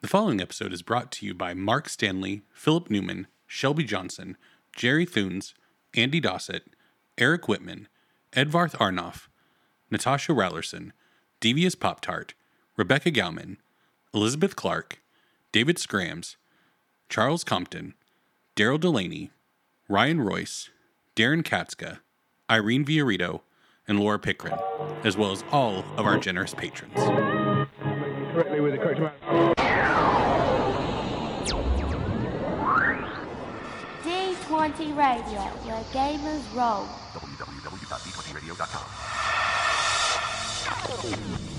The following episode is brought to you by Mark Stanley, Philip Newman, Shelby Johnson, Jerry Theuns, Andy Dossett, Eric Witman, Edvarth Arnoff, Natasha Raulerson, Devious Pop Tart, Rebekah Gowman, Elizabeth Clark, David Scrams, Charles Compton, Darrell DeLaney, Ryan Royce, Darrin Katzska, Irene Viorritto, and Laura Pickrahn, as well as all of our generous patrons. D20 Radio, where gamers roll. Hello,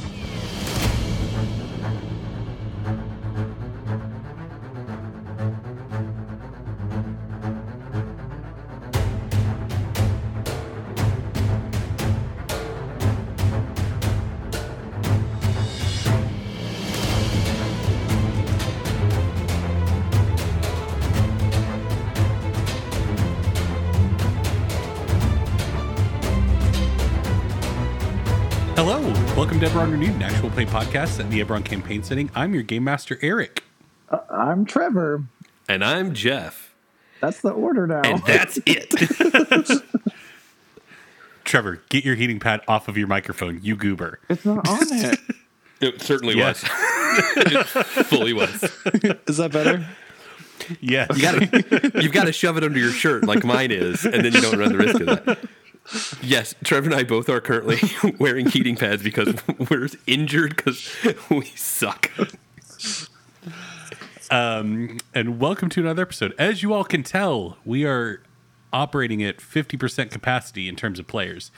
welcome to Eberron Renewed, an actual play podcast at the Eberron campaign setting. I'm your game master, Eric. Uh, I'm Trevor. And I'm Jeff. That's the order now. And that's it. Trevor, get your heating pad off of your microphone, you goober. it's not on it. it certainly Yes. was. it fully was. Is that better? Yes. You gotta, you've got to shove it under your shirt like mine is, and then you don't run the risk of that. Yes, Trevor and I both are currently wearing heating pads because we're injured because we suck. and welcome to another episode. As you all can tell, we are operating at 50% capacity in terms of players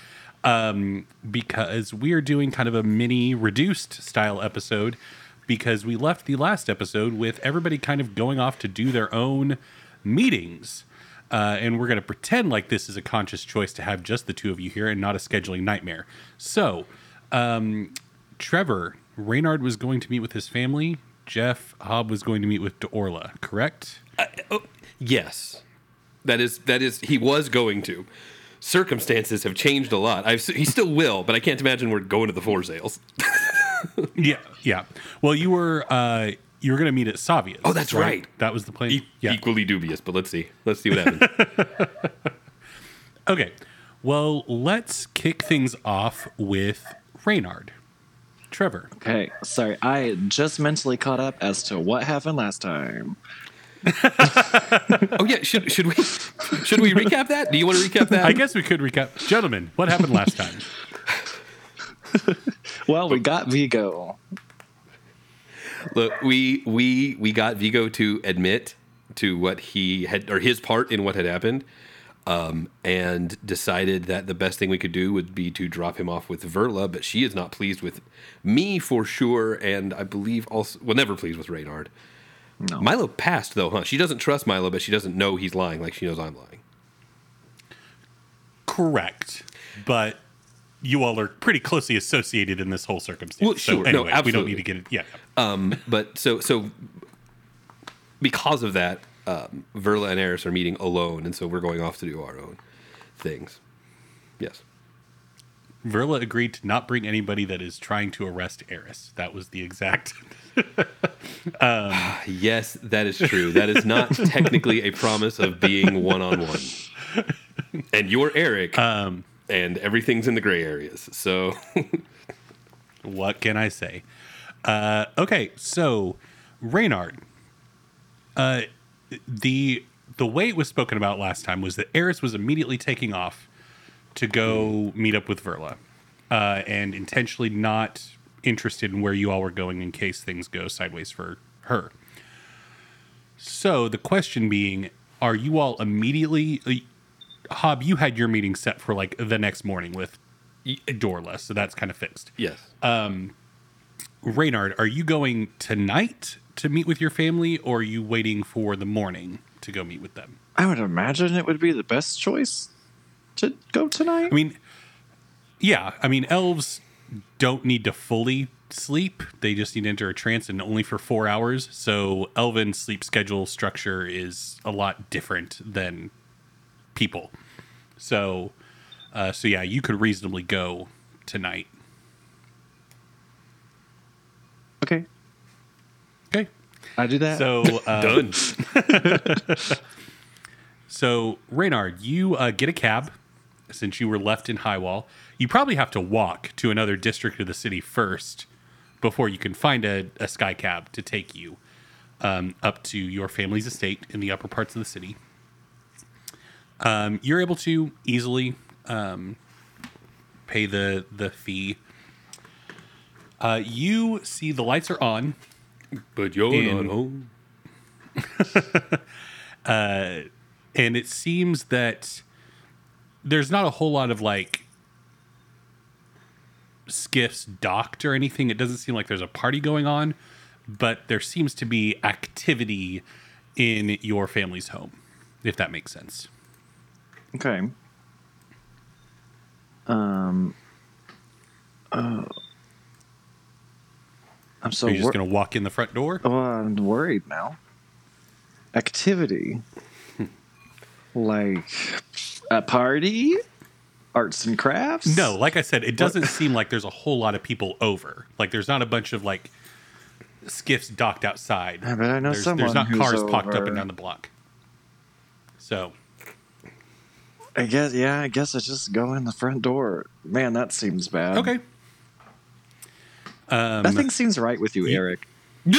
um, because we are doing kind of a mini reduced style episode because we left the last episode with everybody kind of going off to do their own meetings. Uh, and we're going to pretend like this is a conscious choice to have just the two of you here and not a scheduling nightmare. So, um, Trevor, Reynard was going to meet with his family. Jeff Hobb was going to meet with Deorla, correct? Yes, that is that is he was going to. Circumstances have changed a lot. I've, he still will, but I can't imagine we're going to the floor sales. Yeah, yeah. Well, you were uh, you were going to meet at Savia's. Oh, that's right. That was the plan. E- yeah. Equally dubious, but let's see. Let's see what happens. Okay. Well, let's kick things off with Reynard. Trevor. Okay, sorry. I just mentally caught up as to what happened last time. oh yeah, should should we should we recap that? Do you want to recap that? I guess we could recap. Gentlemen, what happened last time? Well, we got Vigo. Look, we we we got Vigo to admit to what he had or his part in what had happened, um, and decided that the best thing we could do would be to drop him off with Verla. But she is not pleased with me for sure, and I believe also well, never pleased with Reynard. No. Milo passed though, huh? She doesn't trust Milo, but she doesn't know he's lying like she knows I'm lying. Correct. But you all are pretty closely associated in this whole circumstance. Well, so sure. No, anyway, we don't need to get it. Yeah. Um, but so so because of that, um, Verla and Eris are meeting alone, and so we're going off to do our own things. Yes. Verla agreed to not bring anybody that is trying to arrest Eris. That was the exact. Yes, that is true. That is not technically a promise of being one on one. And you're Eric, Um, and everything's in the gray areas. So What can I say? Uh, okay, so Reynard, uh, the the way it was spoken about last time was that Eris was immediately taking off to go meet up with Verla, uh, and intentionally not interested in where you all were going in case things go sideways for her. So the question being, are you all immediately? Uh, Hob, you had your meeting set for like the next morning with Dorla, so that's kind of fixed. yes, Reynard, are you going tonight to meet with your family, or are you waiting for the morning to go meet with them? I would imagine it would be the best choice to go tonight. I mean, yeah, I mean, elves don't need to fully sleep; they just need to enter a trance, and only for four hours. So, elven sleep schedule structure is a lot different than people. So, uh, so yeah, you could reasonably go tonight. Okay. Okay. I do that. So uh, Done. So, Reynard, you uh, get a cab since you were left in Highwall. You probably have to walk to another district of the city first before you can find a, a sky cab to take you um, up to your family's estate in the upper parts of the city. Um, you're able to easily um, pay the the fee. Uh, you see the lights are on. But you're In- not home. and it seems that there's not a whole lot of like skiffs docked or anything. It doesn't seem like there's a party going on, but there seems to be activity in your family's home, if that makes sense. okay. Um. Uh, I'm so Are you just wor- going to walk in the front door? Oh, I'm worried now. Activity. Hmm. like a party? Arts and crafts? No, like I said, it doesn't seem like there's a whole lot of people over. Like there's not a bunch of like skiffs docked outside. Yeah, but I know there's, someone there's not cars parked up and down the block. So I guess, yeah, I guess I just go in the front door. Man, that seems bad. okay, um, Nothing seems right with you, Eric.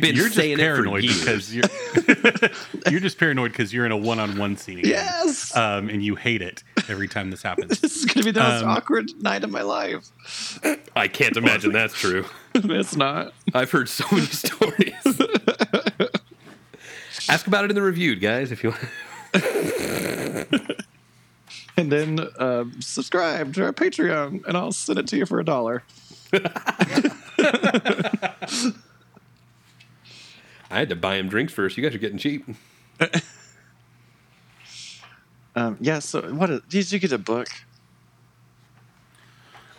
Been you're just saying it paranoid because you're you're just paranoid because you're in a one-on-one scene again. Yes! um, and you hate it every time this happens. this is going to be the most um, awkward night of my life. I can't imagine that's true. it's not. I've heard so many stories. Ask about it in the review, guys, if you want. And then uh, subscribe to our Patreon, and I'll send it to you for a dollar. I had to buy him drinks first. You guys are getting cheap. Um, yeah, so what is, did you get a book?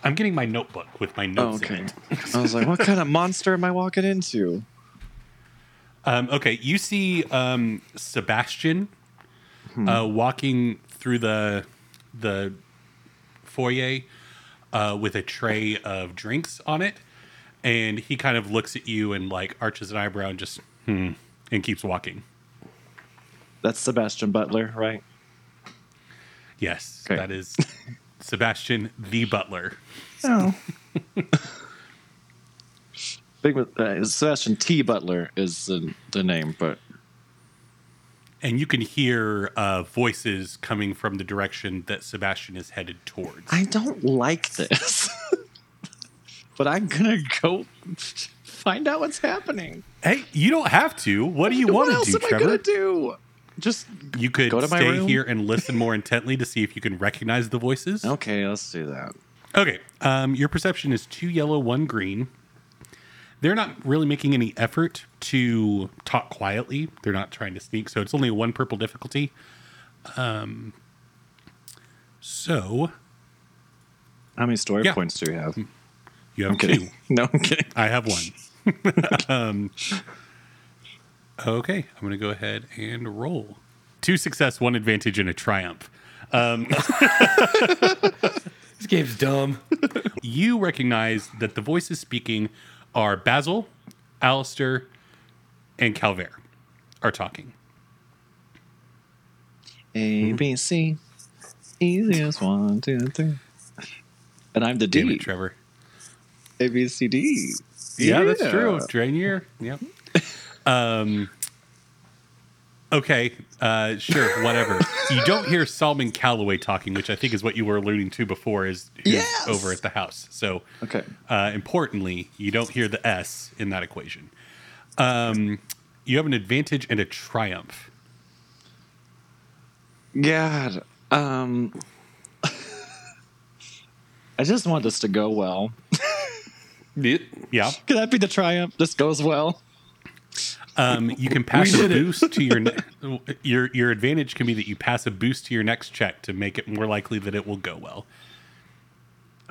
I'm getting my notebook with my Oh, notes in it. I was like, what kind of monster am I walking into? Um, okay, you see um, Sebastian Hmm. uh, walking through the the foyer uh, with a tray of drinks on it, and he kind of looks at you and like arches an eyebrow and just hmm, and keeps walking. That's Sebastian Butler, right? Yes, Okay. that is Sebastian the butler. Oh. Big uh, Sebastian T. Butler is the, the name, but And you can hear uh, voices coming from the direction that Sebastian is headed towards. I don't like this. but I'm gonna go find out what's happening. hey, you don't have to. What do you want to do, am I Trevor? gonna do? Just You could Go to my stay room? here and listen more intently to see if you can recognize the voices. okay. Let's do that. Okay. Um, your perception is two yellow, one green. They're not really making any effort to talk quietly. They're not trying to sneak, so it's only a one purple difficulty. Um, so How many story Yeah. points do you have? you have I'm two. kidding. No, I'm kidding. I have one. um, okay, I'm going to go ahead and roll. Two success, one advantage, and a triumph. This game's dumb. you recognize that the voice is speaking are Basil, Alistair, and Calvert are talking. A B C, easiest one, two, three. And I'm the Damn D. it, Trevor. A B C D. Yeah, that's true. Drainier. Yep. Um. Okay. Uh. Sure. Whatever. you don't hear Solomon Calloway talking, which I think is what you were alluding to before. Is who's Yes! over at the house. So, Okay. uh, importantly, you don't hear the S in that equation. Um. You have an advantage and a triumph. God. Um. I just want this to go well. Yeah. Could that be the triumph? This goes well. Um, you can pass a it. boost to your ne- your your advantage can be that you pass a boost to your next check to make it more likely that it will go well.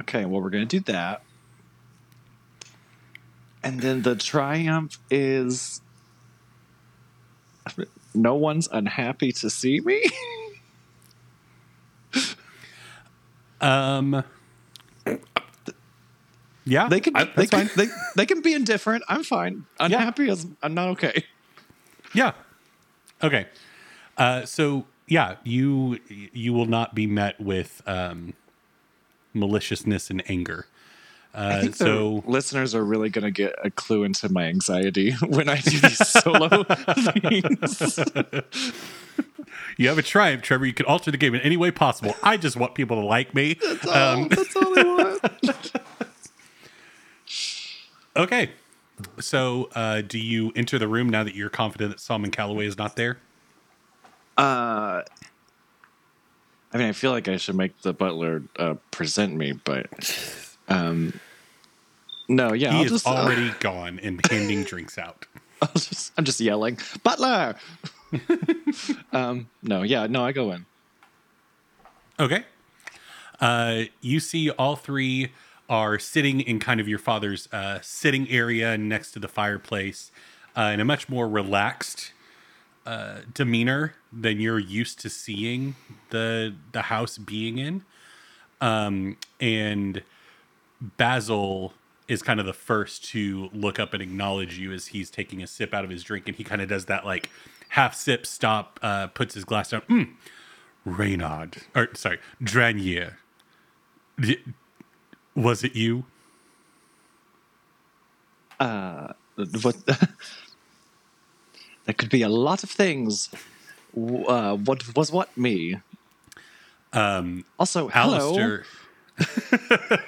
Okay, well, we're going to do that. And then the triumph is no one's unhappy to see me. Um, Yeah, They can I- they that's can they, they can be indifferent. I'm fine. Unhappy as I'm not okay. Yeah. Okay. Uh, so yeah, you you will not be met with um, maliciousness and anger. I Uh, think the so listeners are really going to get a clue into my anxiety when I do these solo things. you have a triumph, Trevor. You can alter the game in any way possible. I just want people to like me. Um, That's all I want. okay. So, uh, do you enter the room now that you're confident that Solomon Calloway is not there? Uh, I mean, I feel like I should make the butler uh, present me, but um, no, yeah, He I'll is just, uh, already gone and handing drinks out. I'll just, I'm just yelling, butler. um, no, yeah, no, I go in. Okay. Uh, you see all three are sitting in kind of your father's uh, sitting area next to the fireplace uh, in a much more relaxed uh, demeanor than you're used to seeing the the house being in. Um, and Basil is kind of the first to look up and acknowledge you as he's taking a sip out of his drink, and he kind of does that like half sip, stop, uh, puts his glass down. Mm, Reynard, or sorry, Dranier. D- was it you? Uh, What? that could be a lot of things. Uh, what was what me? Um, also, hello. Alistair.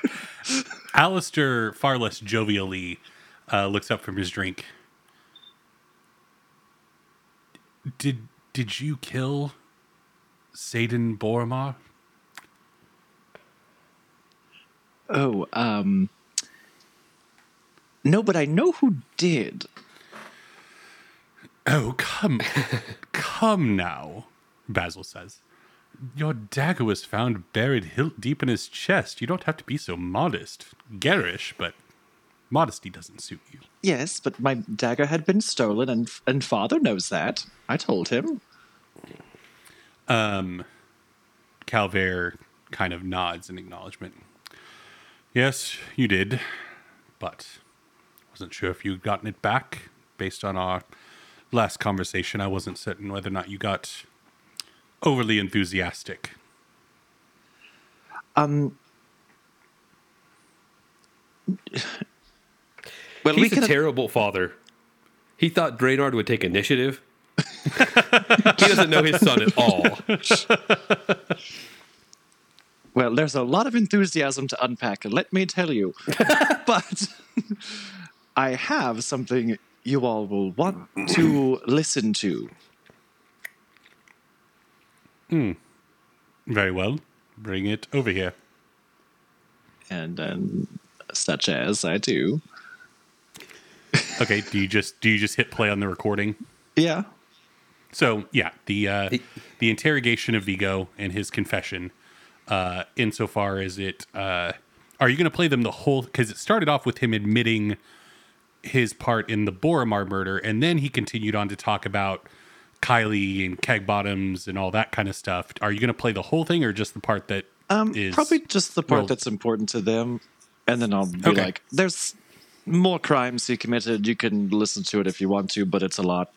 Alistair, far less jovially, uh, looks up from his drink. Did did you kill Saidan Boromar? Oh, um, no, but I know who did. Oh, come, come now, Basil says. Your dagger was found buried hilt deep in his chest. You don't have to be so modest. Garish, but modesty doesn't suit you. Yes, but my dagger had been stolen, and and father knows that. I told him. Um, Calvert kind of nods in acknowledgement. Yes, you did, but wasn't sure if you'd gotten it back. Based on our last conversation, I wasn't certain whether or not you got overly enthusiastic. Um. Well, we He's a can. terrible father. He thought Draynard would take initiative. he doesn't know his son at all. well, there's a lot of enthusiasm to unpack. Let me tell you, but I have something you all will want to listen to. Hmm. Very well. Bring it over here. and then such as I do. Okay, do you just do you just hit play on the recording? Yeah. So yeah, the uh, the interrogation of Vigo and his confession, uh, insofar as it, uh, are you going to play them the whole? Because it started off with him admitting his part in the Boromar murder, and then he continued on to talk about Kylie and keg bottoms and all that kind of stuff. Are you going to play the whole thing, or just the part that Um, is- probably just the part well- that's important to them, and then I'll be Okay. like, "There's more crimes he committed. You can listen to it if you want to, but it's a lot."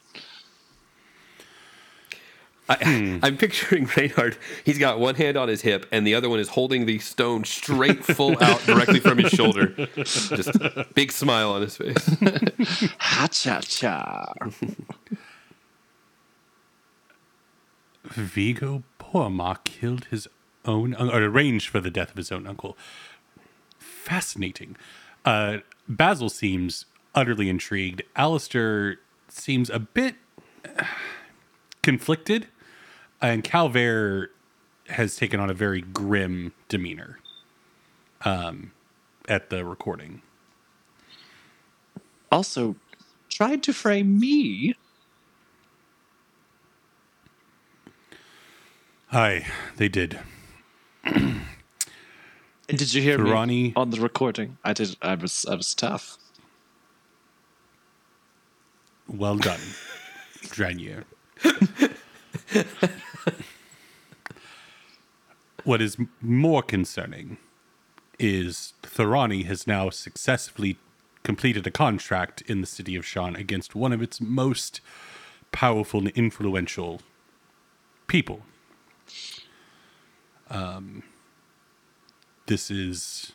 I, I'm picturing Reynard. He's got one hand on his hip, and the other one is holding the stone straight full out directly from his shoulder. Just big smile on his face. Ha cha cha. Vigo Boromar killed his own or arranged for the death of his own uncle. Fascinating. Uh, Basil seems utterly intrigued. Alistair seems a bit uh, conflicted, and Calvert has taken on a very grim demeanor um, at the recording. Also, tried to frame me. Aye, they did. And did you hear Ronnie- me on the recording? I did. I was. I was tough. Well done, Dranier. what is more concerning is Thuranni has now successfully completed a contract in the city of Sharn against one of its most powerful and influential people. Um, this is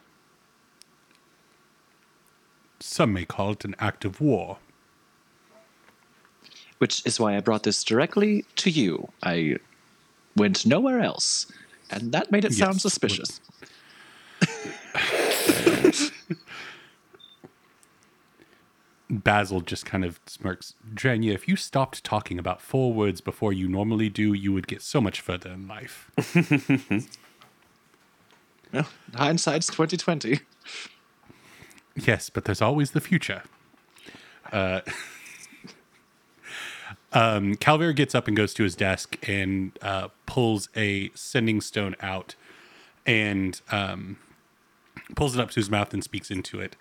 some may call it an act of war. Which is why I brought this directly to you. I went nowhere else, and that made it sound suspicious. Basil just kind of smirks. Dranya, if you stopped talking about four words before you normally do, you would get so much further in life. Well, hindsight's twenty twenty. yes, but there's always the future. Uh, um, gets up and goes to his desk and uh, pulls a sending stone out and um, pulls it up to his mouth and speaks into it.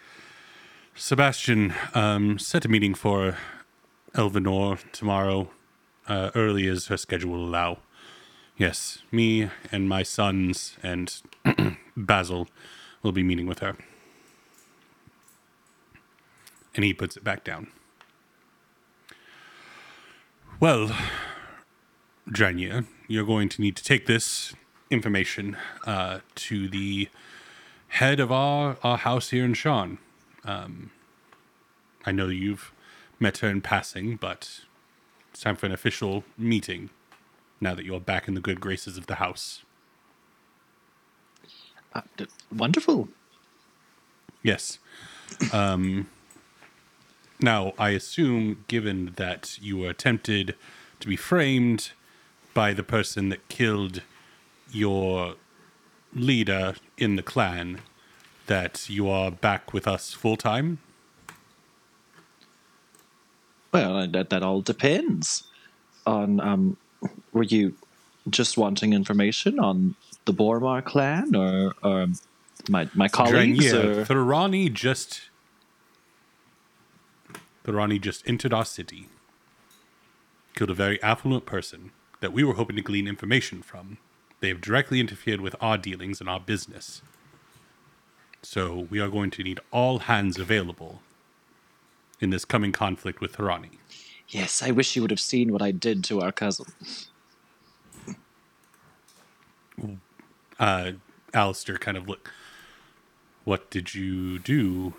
Sebastian, um, set a meeting for Elvinor tomorrow, uh, early as her schedule will allow. Yes, me and my sons and Basil will be meeting with her. And he puts it back down. Well, Dranya, you're going to need to take this information uh, to the head of our, our house here in Sharn. Um, I know you've met her in passing, but it's time for an official meeting now that you're back in the good graces of the house. Uh, d- wonderful. Yes. Um, now, I assume, given that you were tempted to be framed by the person that killed your leader in the clan, that you are back with us full time. Well, that that all depends on. Um, were you just wanting information on the Boromar clan, or or my my colleagues? Dranya, Or, Thuranni just Thuranni just entered our city. Killed a very affluent person that we were hoping to glean information from. They have directly interfered with our dealings and our business. So we are going to need all hands available in this coming conflict with Thuranni. yes, I wish you would have seen what I did to our cousin. Uh Alistair kind of look what did you do?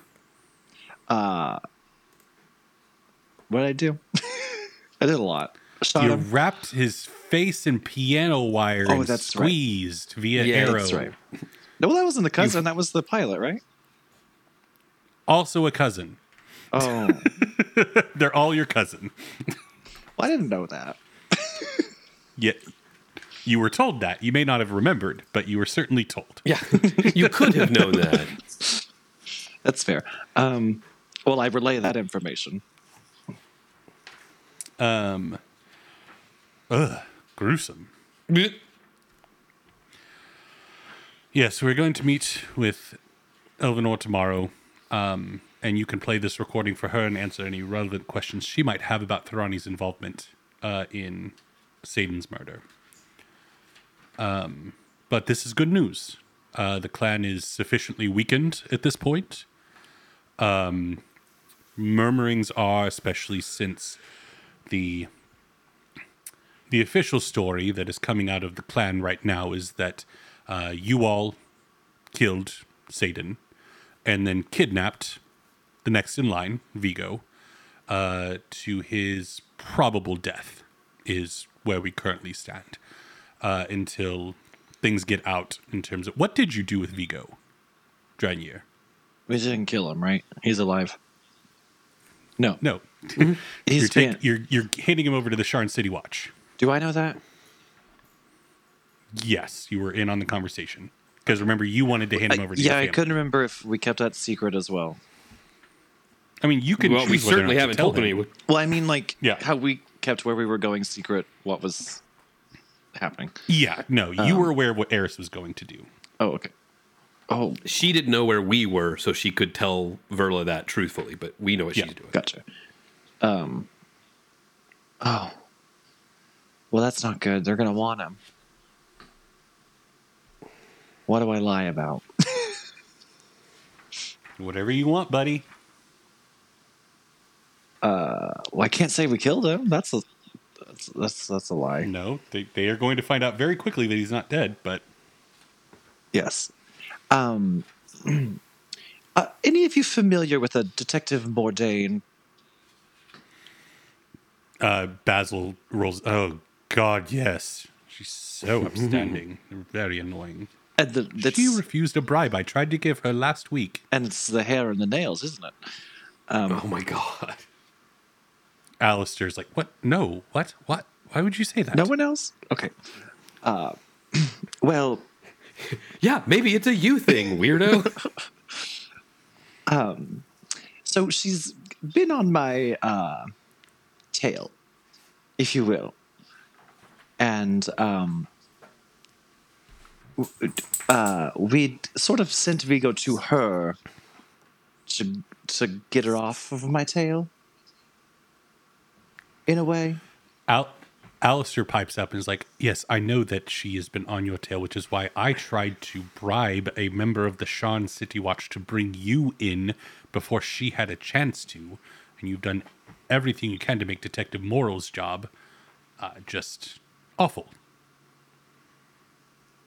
What did I do? I did a lot. Shot You him. wrapped his face in piano wire Oh, and that's right. squeezed via Yeah, arrow. That's right. No, well, that wasn't the cousin. That was the pilot, right? Also a cousin. Oh, They're all your cousin. well, I didn't know that. Yet you were told that. You may not have remembered, but you were certainly told. Yeah, you could have known that. That's fair. Um, well, I relay that information. Um Ugh, gruesome. Yes, we're going to meet with Elvinor tomorrow. Um, and you can play this recording for her and answer any relevant questions she might have about Thuranni's involvement uh, in Saidan's murder. Um, but this is good news. Uh, the clan is sufficiently weakened at this point. Um, murmurings are, especially since the the official story that is coming out of the clan right now is that uh, you all killed Saidan and then kidnapped the next in line, Vigo, uh, to his probable death, is where we currently stand uh, until things get out in terms of what did you do with Vigo, Dranier? We didn't kill him, right? He's alive. No, No, he's you're, take, you're you're handing him over to the Sharn City Watch. Do I know that? Yes, you were in on the conversation because remember you wanted to hand him over to yeah, your I couldn't remember if we kept that secret as well. I mean, you can. Well, we choose whether or certainly haven't tell told him. anyone. Well, I mean, like, Yeah. how we kept where we were going secret, what was happening. Yeah, no, you Um, were aware of what Eris was going to do. Oh, okay. Oh, She didn't know where we were, so she could tell Verla that truthfully. But we know what Yeah, she's doing. gotcha. Um. Oh. Well, that's not good. They're gonna want him. What do I lie about? Whatever you want, buddy. Uh, well, I can't say we killed him. That's a that's that's, that's a lie. No, they, they are going to find out very quickly that he's not dead, but Yes. Um, uh, any of you familiar with a Detective Mordain? Uh, Basil rolls. Oh, God, yes. She's so upstanding. very annoying. And the that's, She refused a bribe I tried to give her last week. and it's the hair and the nails, isn't it? oh my god. Alistair's like, what? No, what? What? Why would you say that? No one else? Okay. Uh, well, Yeah, maybe it's a you thing, weirdo. um, so she's been on my uh, tail, if you will, and um, uh, we sort of sent Vigo to her to to get her off of my tail. In a way, Al- Alistair pipes up and is like, Yes, I know that she has been on your tail, which is why I tried to bribe a member of the Sharn City Watch to bring you in before she had a chance to. And you've done everything you can to make Detective Morrow's job uh, just awful.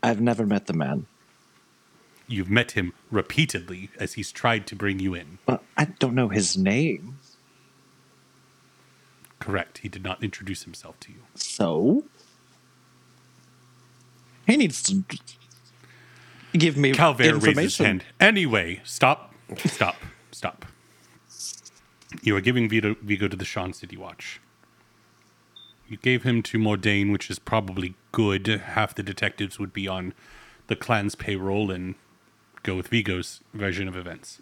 I've never met the man, You've met him repeatedly as he's tried to bring you in. but I don't know his name. Correct. He did not introduce himself to you. So he needs to give me Calvert information. hand. Anyway, stop, stop, stop. You are giving Vigo, Vigo to the Sharn City Watch. You gave him to Mordain, which is probably good. Half the detectives would be on the clan's payroll and go with Vigo's version of events.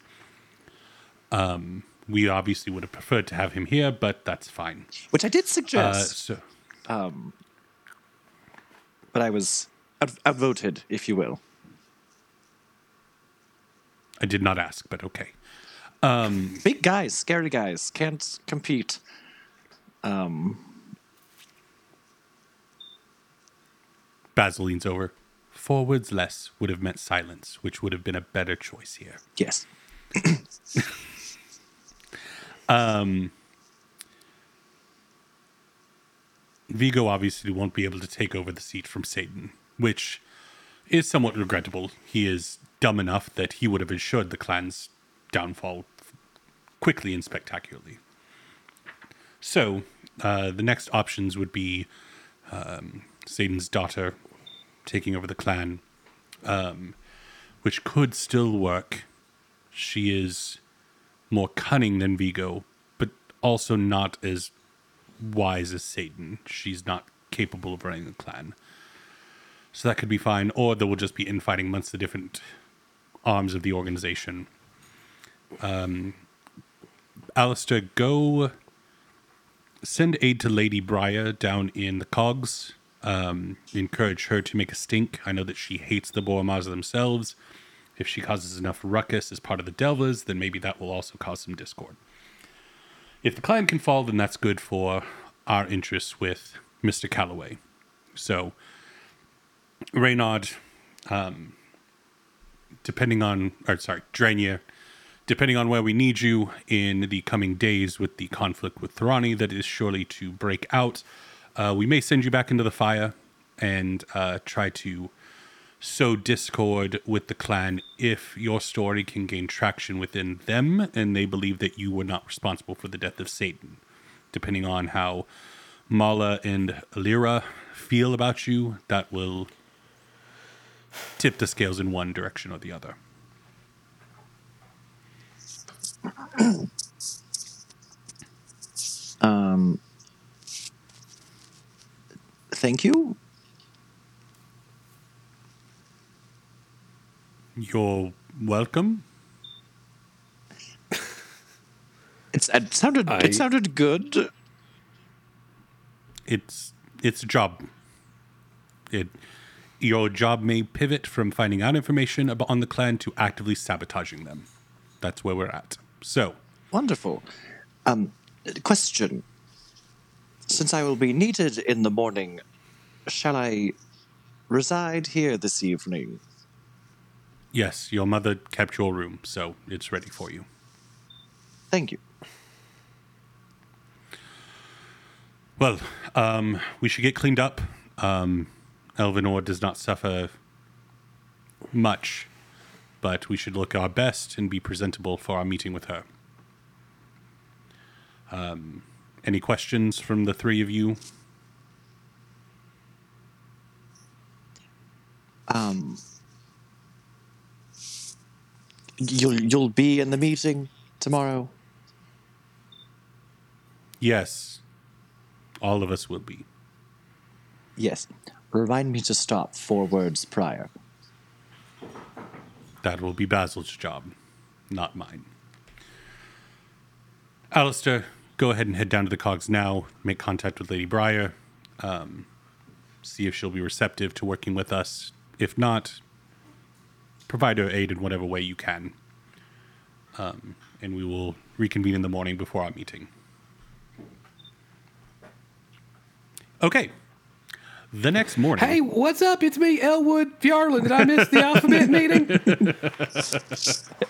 Um, we obviously would have preferred to have him here, but that's fine. which I did Uh, suggest, so, but I was out- outvoted, if you will. I did not ask, but okay. Big guys, scary guys, can't compete. Basil leans over. Four words less would have meant silence, which would have been a better choice here. Yes. um, Vigo obviously won't be able to take over the seat from Saidan, which is somewhat regrettable. He is dumb enough that he would have ensured the clan's downfall quickly and spectacularly. So, uh, the next options would be um, Saidan's daughter taking over the clan, um, which could still work. She is more cunning than Vigo, but also not as wise as Saidan. She's not capable of running the clan. So that could be fine. Or there will just be infighting amongst the different arms of the organization. Um, Alistair, go send aid to Lady Briar down in the cogs. Um, encourage her to make a stink. I know that she hates the Bormaza themselves. If she causes enough ruckus as part of the Delvas, then maybe that will also cause some discord. If the clan can fall, then that's good for our interests with Mr. Calloway. So, Reynard, um, depending on, or sorry, Drania, depending on where we need you in the coming days with the conflict with Thuranni that is surely to break out, uh, we may send you back into the fire and uh, try to sow discord with the clan if your story can gain traction within them and they believe that you were not responsible for the death of Saidan. Depending on how Mala and Alira feel about you, that will tip the scales in one direction or the other. Um, thank you. You're welcome. It's it sounded I- it sounded good. It's it's a job. It your job may pivot from finding out information about on the clan to actively sabotaging them. That's where we're at. So, Wonderful. Um, question. Since I will be needed in the morning, shall I reside here this evening? Yes, your mother kept your room, so it's ready for you. Thank you. Well, um, we should get cleaned up. Um, Elvinor does not suffer much, but we should look our best and be presentable for our meeting with her. Um, any questions from the three of you? Um, you'll you'll be in the meeting tomorrow. Yes, all of us will be. Yes. Remind me to stop four words prior. That will be Basil's job, not mine. Alistair, go ahead and head down to the cogs now. Make contact with Lady Briar. Um, see if she'll be receptive to working with us. If not, provide her aid in whatever way you can. Um, and we will reconvene in the morning before our meeting. Okay. The next morning. Hey, what's up? It's me, Elwood Fjarlin. Did I miss the alphabet meeting?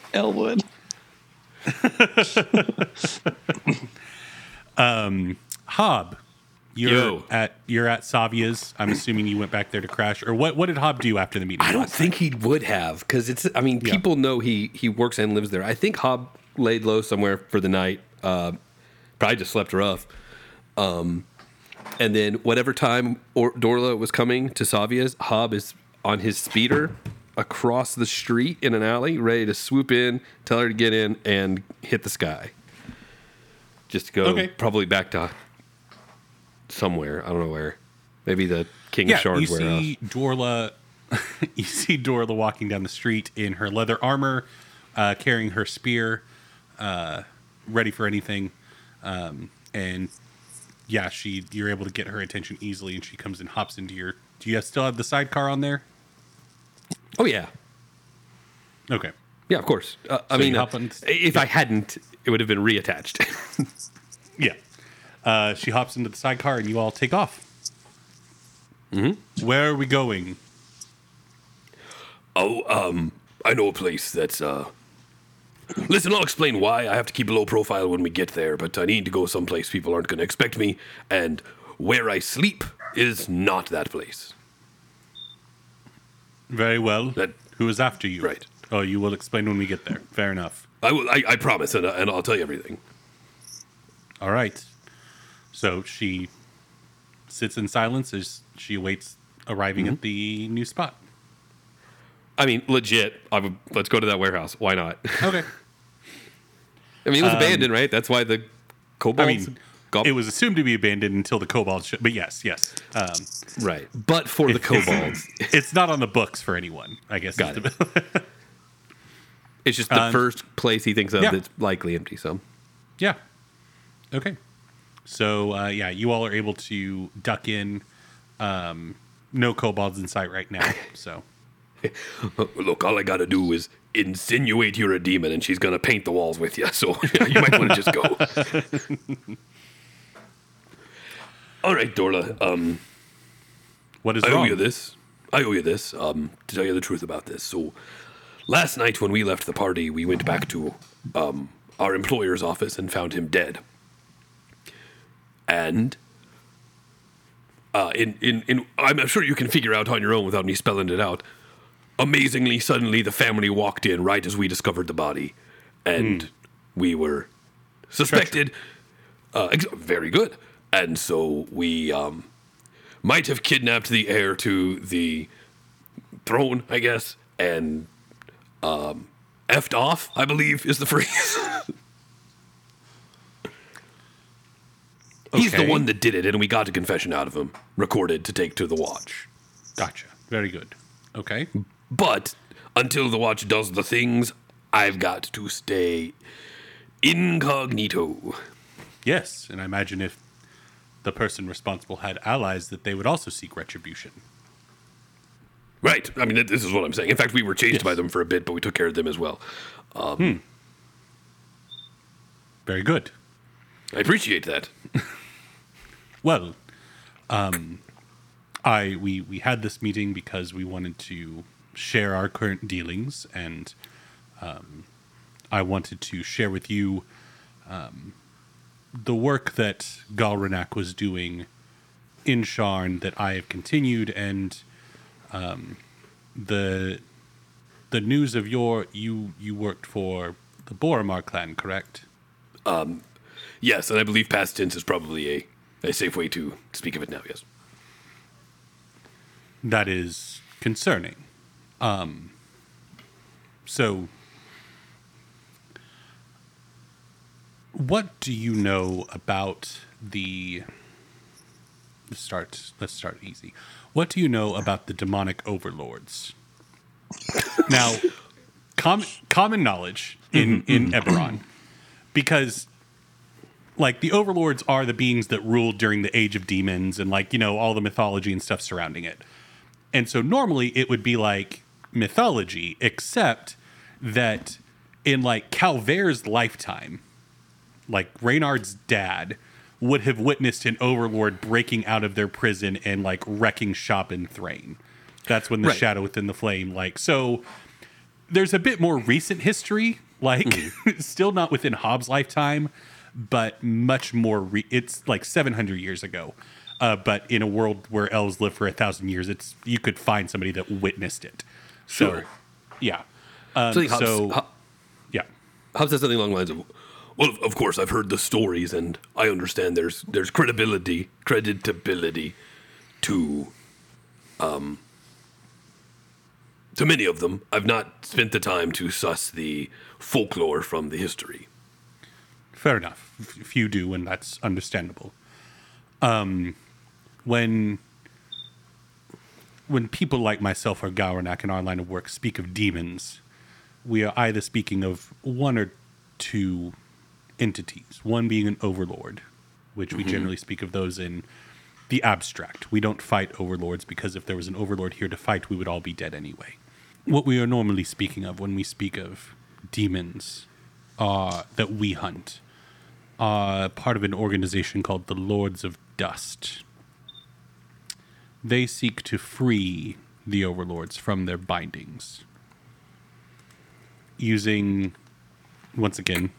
Elwood. Hob, you're Yo. at you're at Savia's. I'm assuming you went back there to crash, or what? What did Hob do after the meeting? I don't last think he would have because it's. I mean, Yeah. people know he he works and lives there. I think Hob laid low somewhere for the night. Uh, probably just slept rough. Um, and then whatever time or Dorla was coming to Savia's, Hob is on his speeder across the street in an alley, ready to swoop in, tell her to get in, and hit the sky. Just go Okay. probably back to somewhere. I don't know where. Maybe the King Yeah, of Shards you warehouse. see Dorla. you see Dorla walking down the street in her leather armor, uh, carrying her spear, uh, ready for anything. Um, and yeah, she you're able to get her attention easily, and she comes and hops into your. Do you guys still have the sidecar on there? Oh yeah, Okay. Yeah, of course. Uh, I So mean, uh, hop on- if I hadn't, it would have been reattached. Yeah. Uh, she hops into the sidecar, and you all take off. Mm-hmm. Where are we going? Oh, um, I know a place that's, uh. Listen, I'll explain why. I have to keep a low profile when we get there, but I need to go someplace people aren't going to expect me, and where I sleep is not that place. Very well. That- Who is after you? Right. Oh, you will explain when we get there. Fair enough. I will. I, I promise, and, and I'll tell you everything. All right. So she sits in silence as she awaits arriving Mm-hmm. at the new spot. I mean, legit. I would, let's go to that warehouse. Why not? Okay. I mean, it was abandoned, right? That's why the Um, I mean, gob- it was assumed to be abandoned until the kobolds. Sh- but yes, yes. Um, right, but for the kobolds, it's not on the books for anyone. I guess. Got is the- it's just the Um, first place he thinks of yeah. that's likely empty. So, yeah. Okay. So uh, yeah, you all are able to duck in. Um, no kobolds in sight right now. So Look, all I got to do is insinuate you're a demon, and she's to paint the walls with you. So you might want to just go. all right, Dorla. Um, what is I owe you this. I owe you this. Um, to tell you the truth about this. So, last night when we left the party, we went back to um, our employer's office and found him dead. And uh, in, in in I'm sure you can figure out on your own without me spelling it out. Amazingly, suddenly the family walked in right as we discovered the body, and we were suspected. Uh, ex- very good. And so we um, might have kidnapped the heir to the throne, I guess, and um, effed off, I believe is the phrase. He's the one that did it, and we got a confession out of him, recorded to take to the watch. Gotcha. Very good. Okay. But until the watch does the things, I've got to stay incognito. Yes, and I imagine if the person responsible had allies, that they would also seek retribution. Right. I mean, this is what I'm saying. In fact, we were chased Yes. by them for a bit, but we took care of them as well. Hmm. Very good. I appreciate that. Well, um, I we we had this meeting because we wanted to share our current dealings, and um, I wanted to share with you um, the work that Galranak was doing in Sharn that I have continued, and um, the the news of your you you worked for the Boromar clan, correct? Yes, and I believe past tense is probably a, a safe way to speak of it now, yes. that is concerning. Um, so, what do you know about the? Let's start. Let's start easy. What do you know about the demonic overlords? now, com- common knowledge in in Eberron, because like the overlords are the beings that ruled during the age of demons and like you know all the mythology and stuff surrounding it and so normally it would be like mythology except that in like calvair's lifetime like reynard's dad would have witnessed an overlord breaking out of their prison and like wrecking shop in Thrane that's when the Right. shadow within the flame like so there's a bit more recent history, like still not within Hobbes' lifetime, but much more. Re- it's like 700 years ago. Uh, but in a world where elves live for a thousand years, it's you could find somebody that witnessed it. So, Sure. yeah, um, So so yeah, Hobbes said something along the lines of, "Well, of course, I've heard the stories, and I understand there's there's credibility, creditability to, um, to many of them. I've not spent the time to suss the folklore from the history. fair enough. If do, and that's understandable. Um, when when people like myself or Gowernak in our line of work speak of demons, we are either speaking of one or two entities. One being an overlord, which we generally speak of those in the abstract. We don't fight overlords because if there was an overlord here to fight, we would all be dead anyway. What we are normally speaking of when we speak of demons uh, that we hunt are part of an organization called the Lords of Dust. They seek to free the overlords from their bindings using, once again,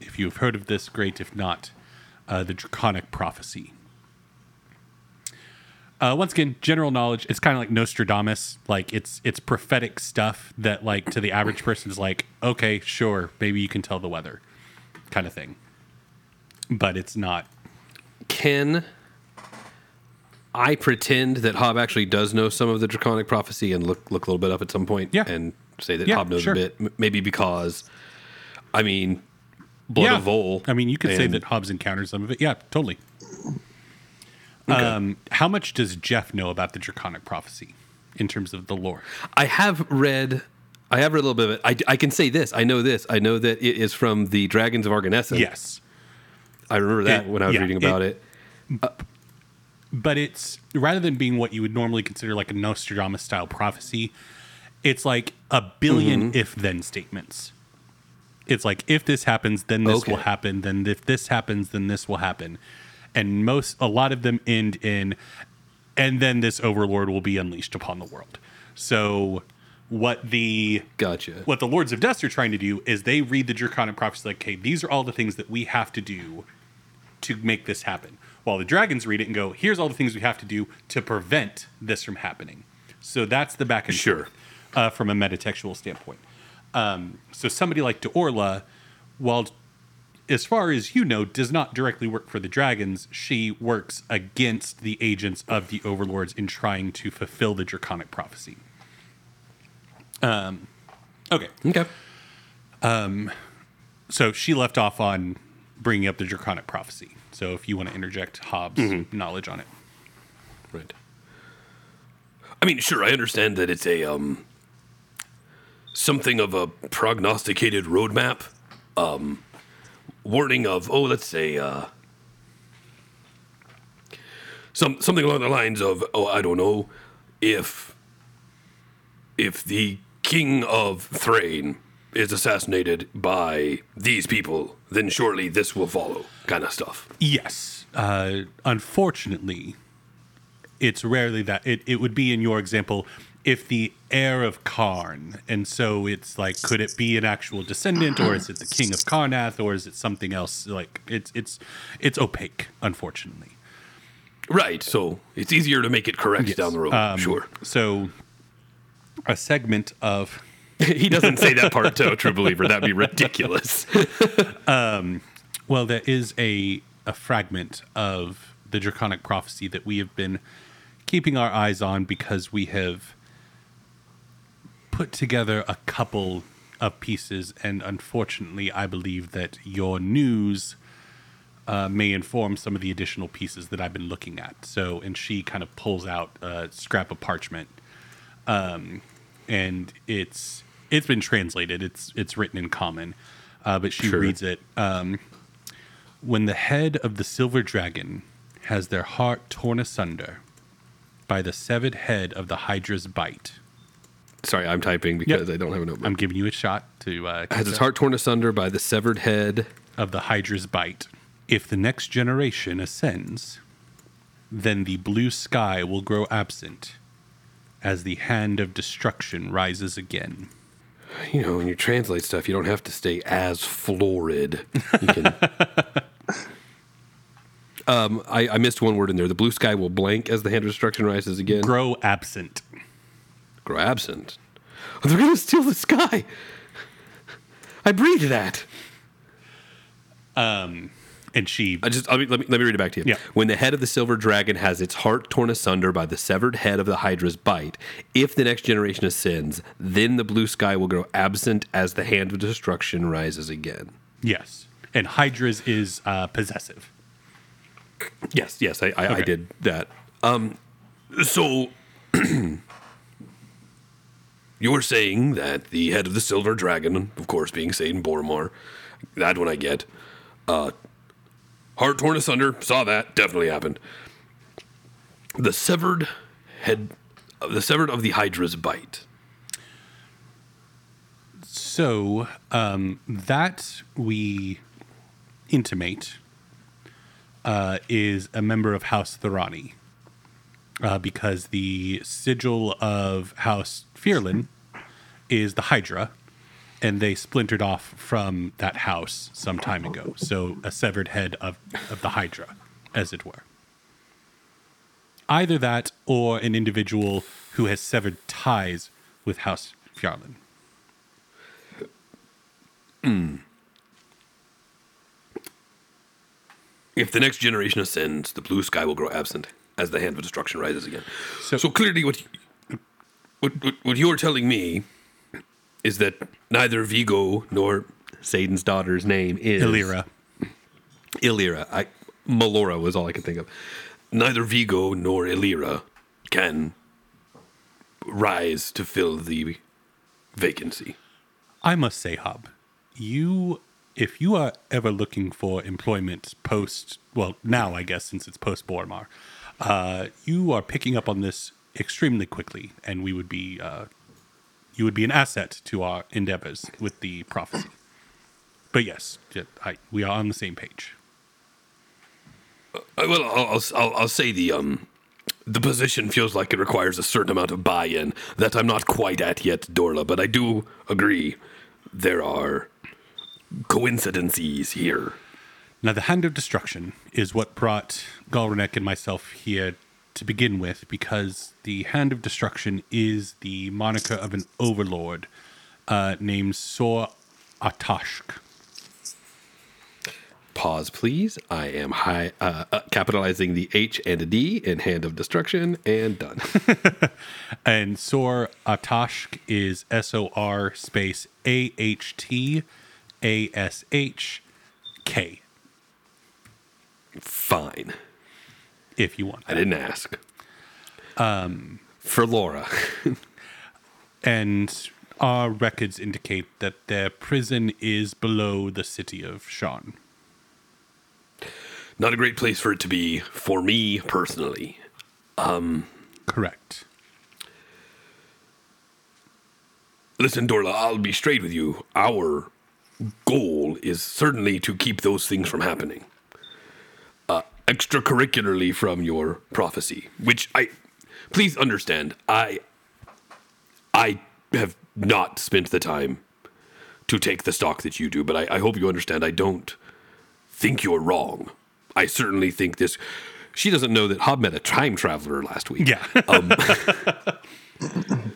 if you've heard of this, great. If not, uh, the Draconic Prophecy. Uh, once again, general knowledge. It's kind of like Nostradamus. Like it's it's prophetic stuff that like to the average person is like, okay, sure, maybe you can tell the weather, kind of thing. But it's not. Can I pretend that Hob actually does know some of the draconic prophecy and look look a little bit up at some point Yeah. and say that Yeah, Hob knows sure. a bit? M- maybe because, I mean, Blood yeah. of Vol. I mean, you could say that Hobbs encountered some of it. Yeah, totally. Um, how much does Jeff know about the Draconic Prophecy in terms of the lore? I have read. I have read a little bit of it. I, I can say this. I know this. I know that it is from the Dragons of Argonessa. Yes. I remember that It- when I was yeah, reading about it- it. But it's rather than being what you would normally consider like a Nostradamus style prophecy, it's like a 1000000000 Mm-hmm. if then statements. It's like if this happens, then this will happen. Then if this happens, then this will happen. And most, a lot of them end in, and then this overlord will be unleashed upon the world. So, what the Gotcha. what the Lords of Dust are trying to do is they read the Draconic prophecy like, okay, these are all the things that we have to do to make this happen. While the dragons read it and go, here's all the things we have to do to prevent this from happening. So that's the back and Sure. forth uh, from a metatextual standpoint. Um, so somebody like Deorla, while as far as you know, does not directly work for the dragons, she works against the agents of the overlords in trying to fulfill the draconic prophecy. Um, okay. Okay. Um, So she left off on bringing up the draconic prophecy. So if you want to interject Hobbes' knowledge on it, Right. I mean, sure, I understand that it's a um something of a prognosticated roadmap. Um warning of oh, let's say uh some something along the lines of oh, I don't know, if if the king of Thrane is assassinated by these people, then surely this will follow, kind of stuff. yes. Uh, unfortunately, it's rarely that it, it would be in your example if the heir of Karrn, and so it's like, could it be an actual descendant, or is it the king of Karrnath, or is it something else? Like it's it's it's opaque, unfortunately. Right. So it's easier to make it correct down the road. Um, sure. So a segment of he doesn't say that part to a true believer. That'd be ridiculous. well, there is a a fragment of the draconic prophecy that we have been keeping our eyes on because we have put together a couple of pieces, and unfortunately, I believe that your news uh, may inform some of the additional pieces that I've been looking at. So, and she kind of pulls out a scrap of parchment, um, and it's it's been translated. It's it's written in common, uh, but she Sure. reads it. Um, when the head of the silver dragon has their heart torn asunder by the severed head of the Hydra's bite. Sorry, I'm typing because I don't have a notebook. I'm giving you a shot to uh, has its heart torn asunder by the severed head. of the Hydra's bite. If the next generation ascends, then the blue sky will grow absent as the hand of destruction rises again. You know, when you translate stuff, you don't have to stay as florid. You can. um, I, I missed one word in there. The blue sky will blank as the hand of destruction rises again. Grow absent. Grow absent. Oh, they're gonna steal the sky. I breathe that. And she I just I mean, let me let me read it back to you. Yeah. When the head of the silver dragon has its heart torn asunder by the severed head of the Hydra's bite, if the next generation ascends, then the blue sky will grow absent as the hand of destruction rises again. yes. And Hydra's is uh, possessive. Yes, yes, I, I, I did that. Um, so you're saying that the head of the silver dragon, of course, being Saidan Boromar, that one I get. Uh, heart torn asunder, saw that, definitely happened. The severed head, the severed of the Hydra's bite. So um, that we intimate uh, is a member of House Thuranni, uh, because the sigil of House Phiarlan is the Hydra, and they splintered off from that house some time ago. So a severed head of, of the Hydra, as it were. Either that or an individual who has severed ties with House Phiarlan. Hmm. If the next generation ascends, the blue sky will grow absent as the hand of destruction rises again. So- So, clearly, what, what what what you're telling me is that neither Vigo nor Saidan's daughter's name is Ilyra. Ilyra. I Melora was all I could think of. Neither Vigo nor Ilyra can rise to fill the vacancy. I must say, Hob, you, if you are ever looking for employment post, well, now I guess since it's post Boromar, uh, you are picking up on this extremely quickly, and we would be, uh, you would be an asset to our endeavors with the prophecy. But yes, I, we are on the same page. Uh, well, I'll, I'll, I'll, say the um, the position feels like it requires a certain amount of buy-in that I'm not quite at yet, Dorla. But I do agree there are coincidences here. Now, the Hand of Destruction is what brought Galrenek and myself here to begin with, because the Hand of Destruction is the moniker of an overlord uh, named Sor Ahtashk. Pause, please. I am high, uh, uh, capitalizing the H and a D in Hand of Destruction, and done. And Sor Ahtashk is S O R space A H T A S H K, Fine. If you want. I didn't ask. Um, for Laura. And our records indicate that their prison is below the city of Sharn. Not a great place for it to be for me personally. Correct. Listen, Dorla, I'll be straight with you. Our goal is certainly to keep those things from happening. Extracurricularly from your prophecy, which I, please understand, I, I have not spent the time to take the stock that you do, but I, I hope you understand I don't think you're wrong. I certainly think this. She doesn't know that Hob met a time traveler last week. Yeah. Um,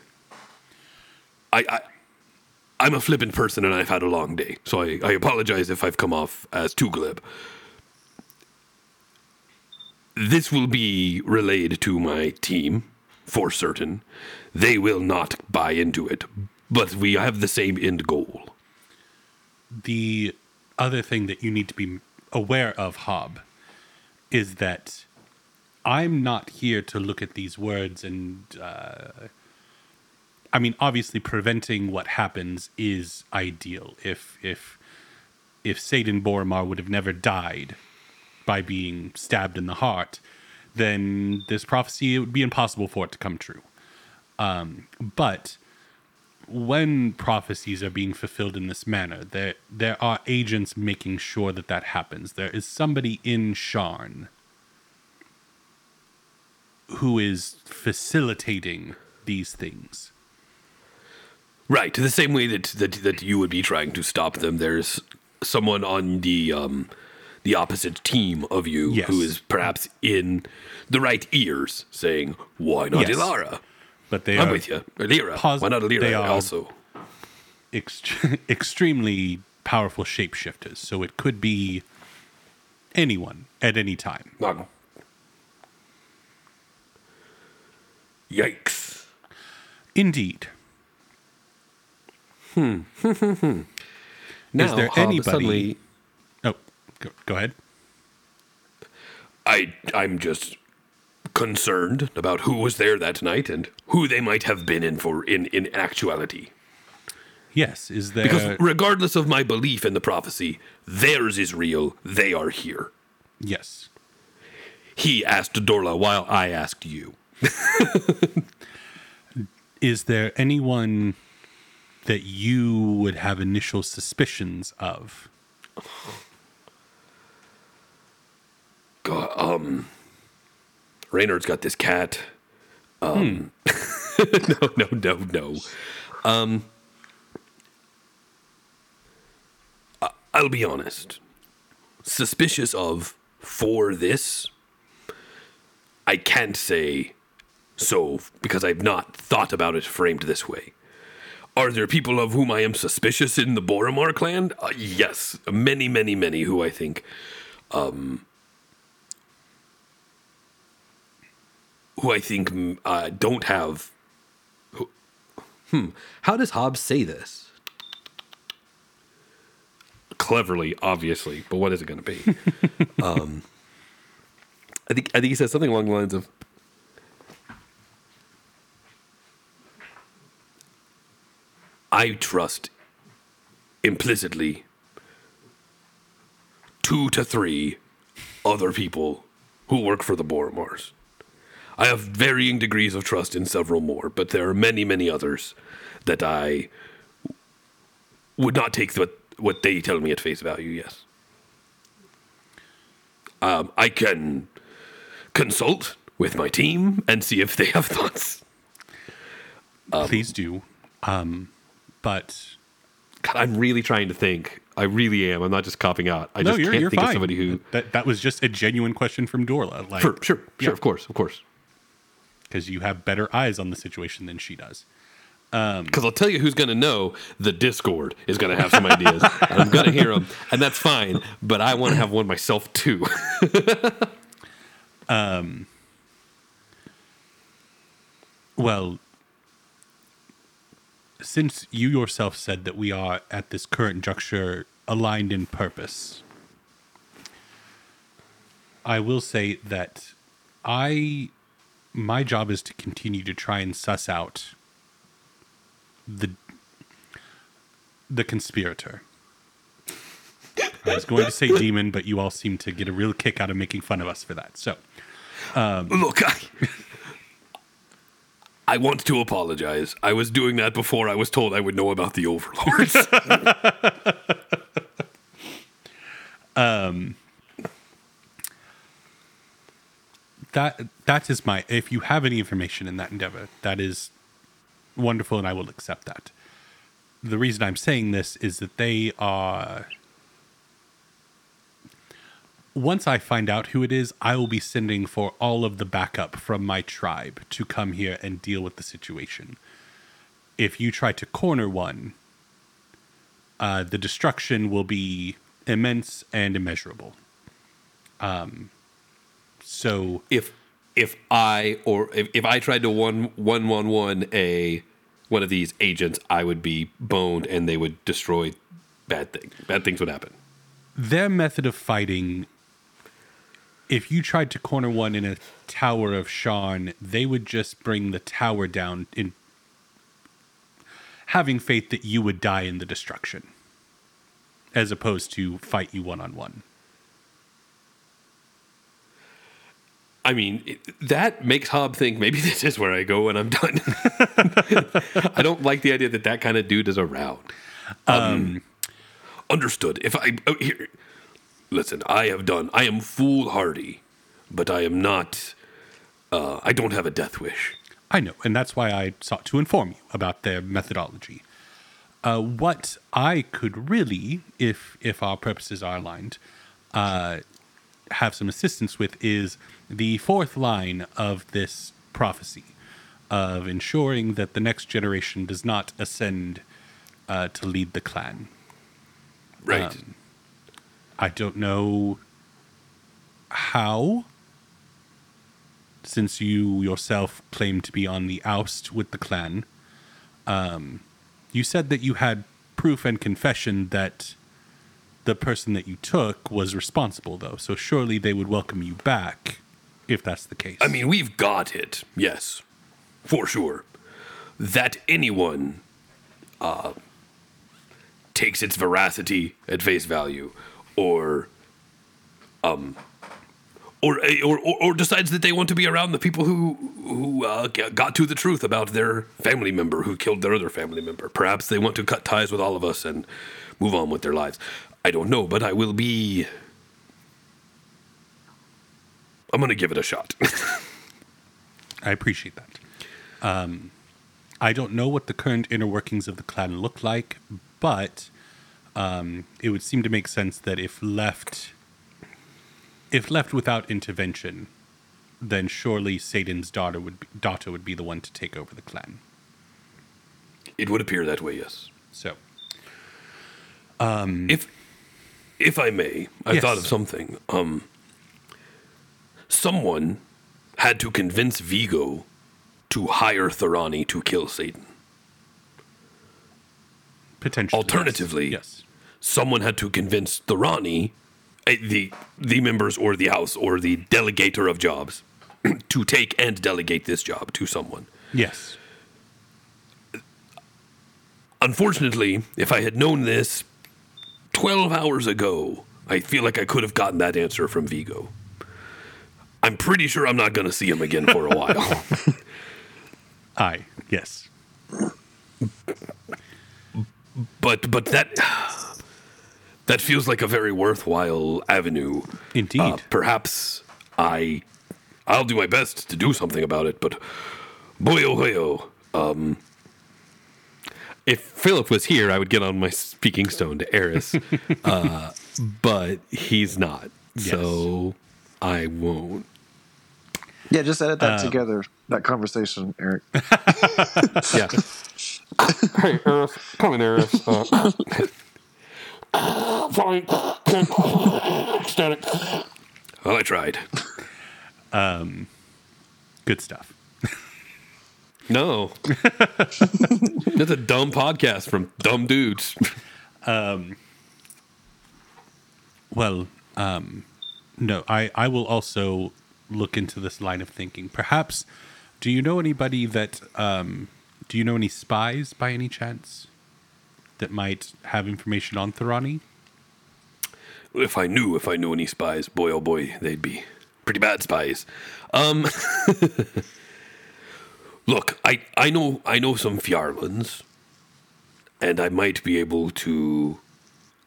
I, I I'm a flippant person and I've had a long day, so I, I apologize if I've come off as too glib. This will be relayed to my team for certain. They will not buy into it, but we have the same end goal. the other thing that you need to be aware of, Hob, is that I'm not here to look at these words and. Uh, I mean, obviously, preventing what happens is ideal. If if if Saidan Boromar would have never died by being stabbed in the heart, then this prophecy it would be impossible for it to come true. Um, but when prophecies are being fulfilled in this manner, there there are agents making sure that that happens. There is somebody in Sharn who is facilitating these things. Right, the same way that, that that you would be trying to stop them. There's someone on the um, the opposite team of you Yes. who is perhaps in the right ears, saying, "Why not Yes. Ilyra? But they I'm with you, or pos- Why not they are- also?" ext- extremely powerful shapeshifters, so it could be anyone at any time. Yikes! Indeed. Hmm. Hmm, hmm, now, there Hob anybody- Suddenly, go, go ahead. I I'm just concerned about who was there that night and who they might have been in for in in actuality. Yes, is there Because regardless of my belief in the prophecy, theirs is real. They are here. yes. He asked Dorla while I asked you. Is there anyone that you would have initial suspicions of? God, um, Reynard's got this cat. Um, no, no, no, no. Um, I- I'll be honest. Suspicious of for this, I can't say so because I've not thought about it framed this way. Are there people of whom I am suspicious in the Boromar clan? Uh, yes, many, many, many who I think who I think mm, uh, don't have. Who, hmm. How does Hobbes say this? Cleverly, obviously, but what is it going to be? um, I think I think he says something along the lines of. I trust implicitly two to three other people who work for the Boromars. I have varying degrees of trust in several more, but there are many, many others that I would not take what, what they tell me at face value, yes. Um, I can consult with my team and see if they have thoughts. Please do. Um, but God, I'm really trying to think. I really am. I'm not just copping out. I no, just you're, can't you're think fine. of somebody who. that that was just a genuine question from Dorla. Like, Sure, sure, sure, of course, of course. Because you have better eyes on the situation than she does. Because I'll tell you who's going to know. The Discord is going to have some ideas. and I'm going to hear them, and that's fine. But I want to have one myself too. um. Well, since you yourself said that we are at this current juncture aligned in purpose, I will say that I my job is to continue to try and suss out the the conspirator. I was going to say demon, but you all seem to get a real kick out of making fun of us for that. So, um, Look, I, I want to apologize. I was doing that before I was told I would know about the overlords. Um, that that is my if you have any information in that endeavor that is wonderful, and I will accept that. The reason I'm saying this is that they are. Once I find out who it is, I will be sending for all of the backup from my tribe to come here and deal with the situation. If you try to corner one, uh, the destruction will be immense and immeasurable. Um, so if if I or if, if I tried to one one one one a one of these agents, I would be boned and they would destroy bad things. Bad things would happen. their method of fighting if you tried to corner one in a tower of Sharn, they would just bring the tower down in having faith that you would die in the destruction as opposed to fight you one on one. I mean, it, that makes Hob think maybe this is where I go when I'm done. I don't like the idea that that kind of dude is around. Um, understood. If I oh, here, listen, I have done. I am foolhardy, but I am not. Uh, I don't have a death wish. I know, and that's why I sought to inform you about their methodology. Uh, what I could really, if if our purposes are aligned, uh, have some assistance with is the fourth line of this prophecy of ensuring that the next generation does not ascend uh, to lead the clan. Right. Um, I don't know how, since you yourself claim to be on the oust with the clan. Um, you said that you had proof and confession that the person that you took was responsible, though. So surely they would welcome you back if that's the case. I mean, we've got it. Yes, for sure. That anyone uh, takes its veracity at face value, or um, or, or or or decides that they want to be around the people who who uh, got to the truth about their family member who killed their other family member. Perhaps they want to cut ties with all of us and move on with their lives. I don't know, but I will be. I'm going to give it a shot. I appreciate that. Um, I don't know what the current inner workings of the clan look like, but um, it would seem to make sense that if left, if left without intervention, then surely Saidan's daughter would be, daughter would be the one to take over the clan. it would appear that way, yes. So if if I may, I Yes. thought of something. Um, someone had to convince Vigo to hire Thuranni to kill Saidan. potentially. Alternatively- yes. Someone had to convince Thuranni, eh, the the members or the house or the delegator of jobs, to take and delegate this job to someone. Yes. Unfortunately, if I had known this 12 hours ago, I feel like I could have gotten that answer from Vigo. I'm pretty sure I'm not going to see him again for a while. I yes. but but that that feels like a very worthwhile avenue. Indeed. Uh, perhaps I I'll do my best to do something about it, but boy oh hey oh. Um, If Philip was here, I would get on my speaking stone to Eris, uh, but he's not, so I won't. Yeah, just edit that together. That conversation, Eric. Yeah. hey, Eris, come in, Eris. Uh, Fine. Static. Well, I tried. Um, Good stuff. no, that's a dumb podcast from dumb dudes. Um, Well, um, no, I, I will also look into this line of thinking. Perhaps, do you know anybody that, um, do you know any spies by any chance that might have information on Thuranni? If I knew, if I knew any spies, boy oh boy, they'd be pretty bad spies. Um, look, I I know I know some Phiarlans, and I might be able to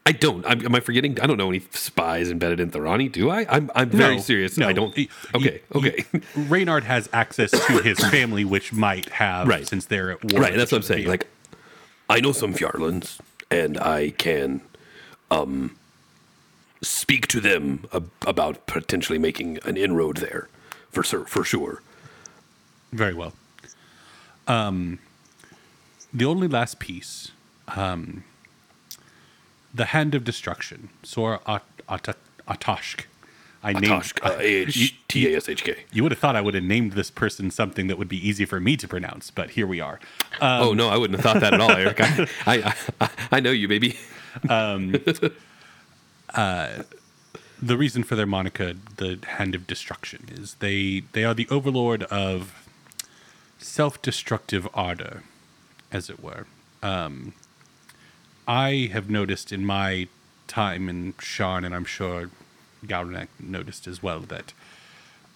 I don't. I'm, am I forgetting? I don't know any spies embedded in Thuranni, do I? I'm I'm very No, serious. no. I don't. Okay, okay. Reynard has access to his family, which might have Right. since they're at war. right, that's what I'm saying. Like, I know some Phiarlans, and I can um speak to them ab- about potentially making an inroad there, for sur- for sure. Very well. Um, the only last piece, um, the Hand of Destruction, Sora At- At- Atashk. I named. Tosh, uh, A H T A S H K. You would have thought I would have named this person something that would be easy for me to pronounce, but here we are. oh no, I wouldn't have thought that at all, Eric. I, I, I, I know you, baby. the reason for their moniker, the Hand of Destruction, is they they are the overlord of self-destructive ardor, as it were. Um, I have noticed in my time in Sharn, and I'm sure Gaudenek noticed as well, that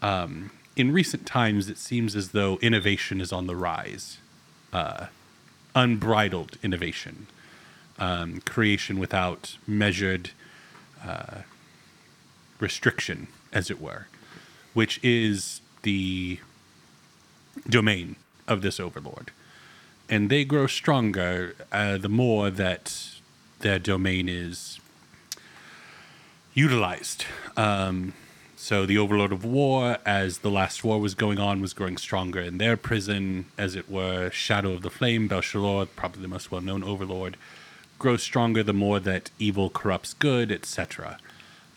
um, in recent times it seems as though innovation is on the rise. Uh, unbridled innovation, um, creation without measured restriction, as it were, which is the domain of this overlord. And they grow stronger uh, the more that their domain is utilized. Um, so the overlord of war, as the last war was going on, was growing stronger in their prison, as it were. Shadow of the Flame, Bel Shalor, probably the most well-known overlord, grows stronger the more that evil corrupts good, etc.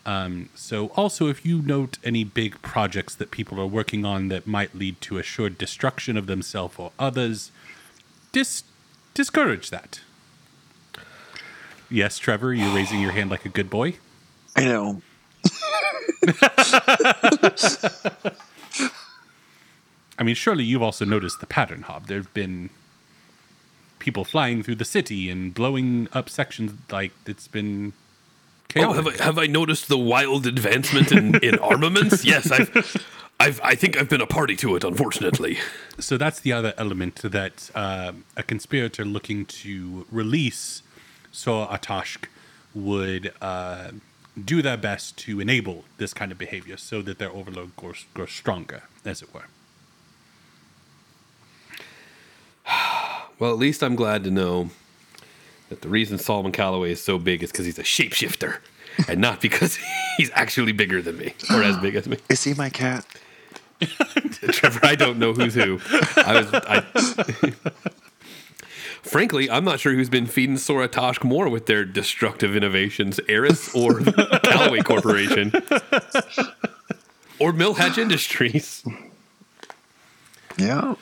Um, so, also, if you note any big projects that people are working on that might lead to assured destruction of themselves or others, dis- discourage that. Yes, Trevor, you're raising your hand like a good boy. I know. I mean, surely you've also noticed the pattern, Hob. There have been people flying through the city and blowing up sections like it's been Oh, have I, have I noticed the wild advancement in, in armaments? Yes, I've, I've, I think I've been a party to it, unfortunately. so that's the other element that uh, a conspirator looking to release Sor Ahtashk would uh, do their best to enable this kind of behavior so that their overload grows, grows stronger, as it were. Well, at least I'm glad to know that the reason Solomon Calloway is so big is because he's a shapeshifter, and not because he's actually bigger than me or as big as me. Is he my cat? Trevor, I don't know who's who. I was, I, frankly, I'm not sure who's been feeding Sora Toshk more with their destructive innovations, Eris or Callaway Corporation or Millhatch Industries. Yeah.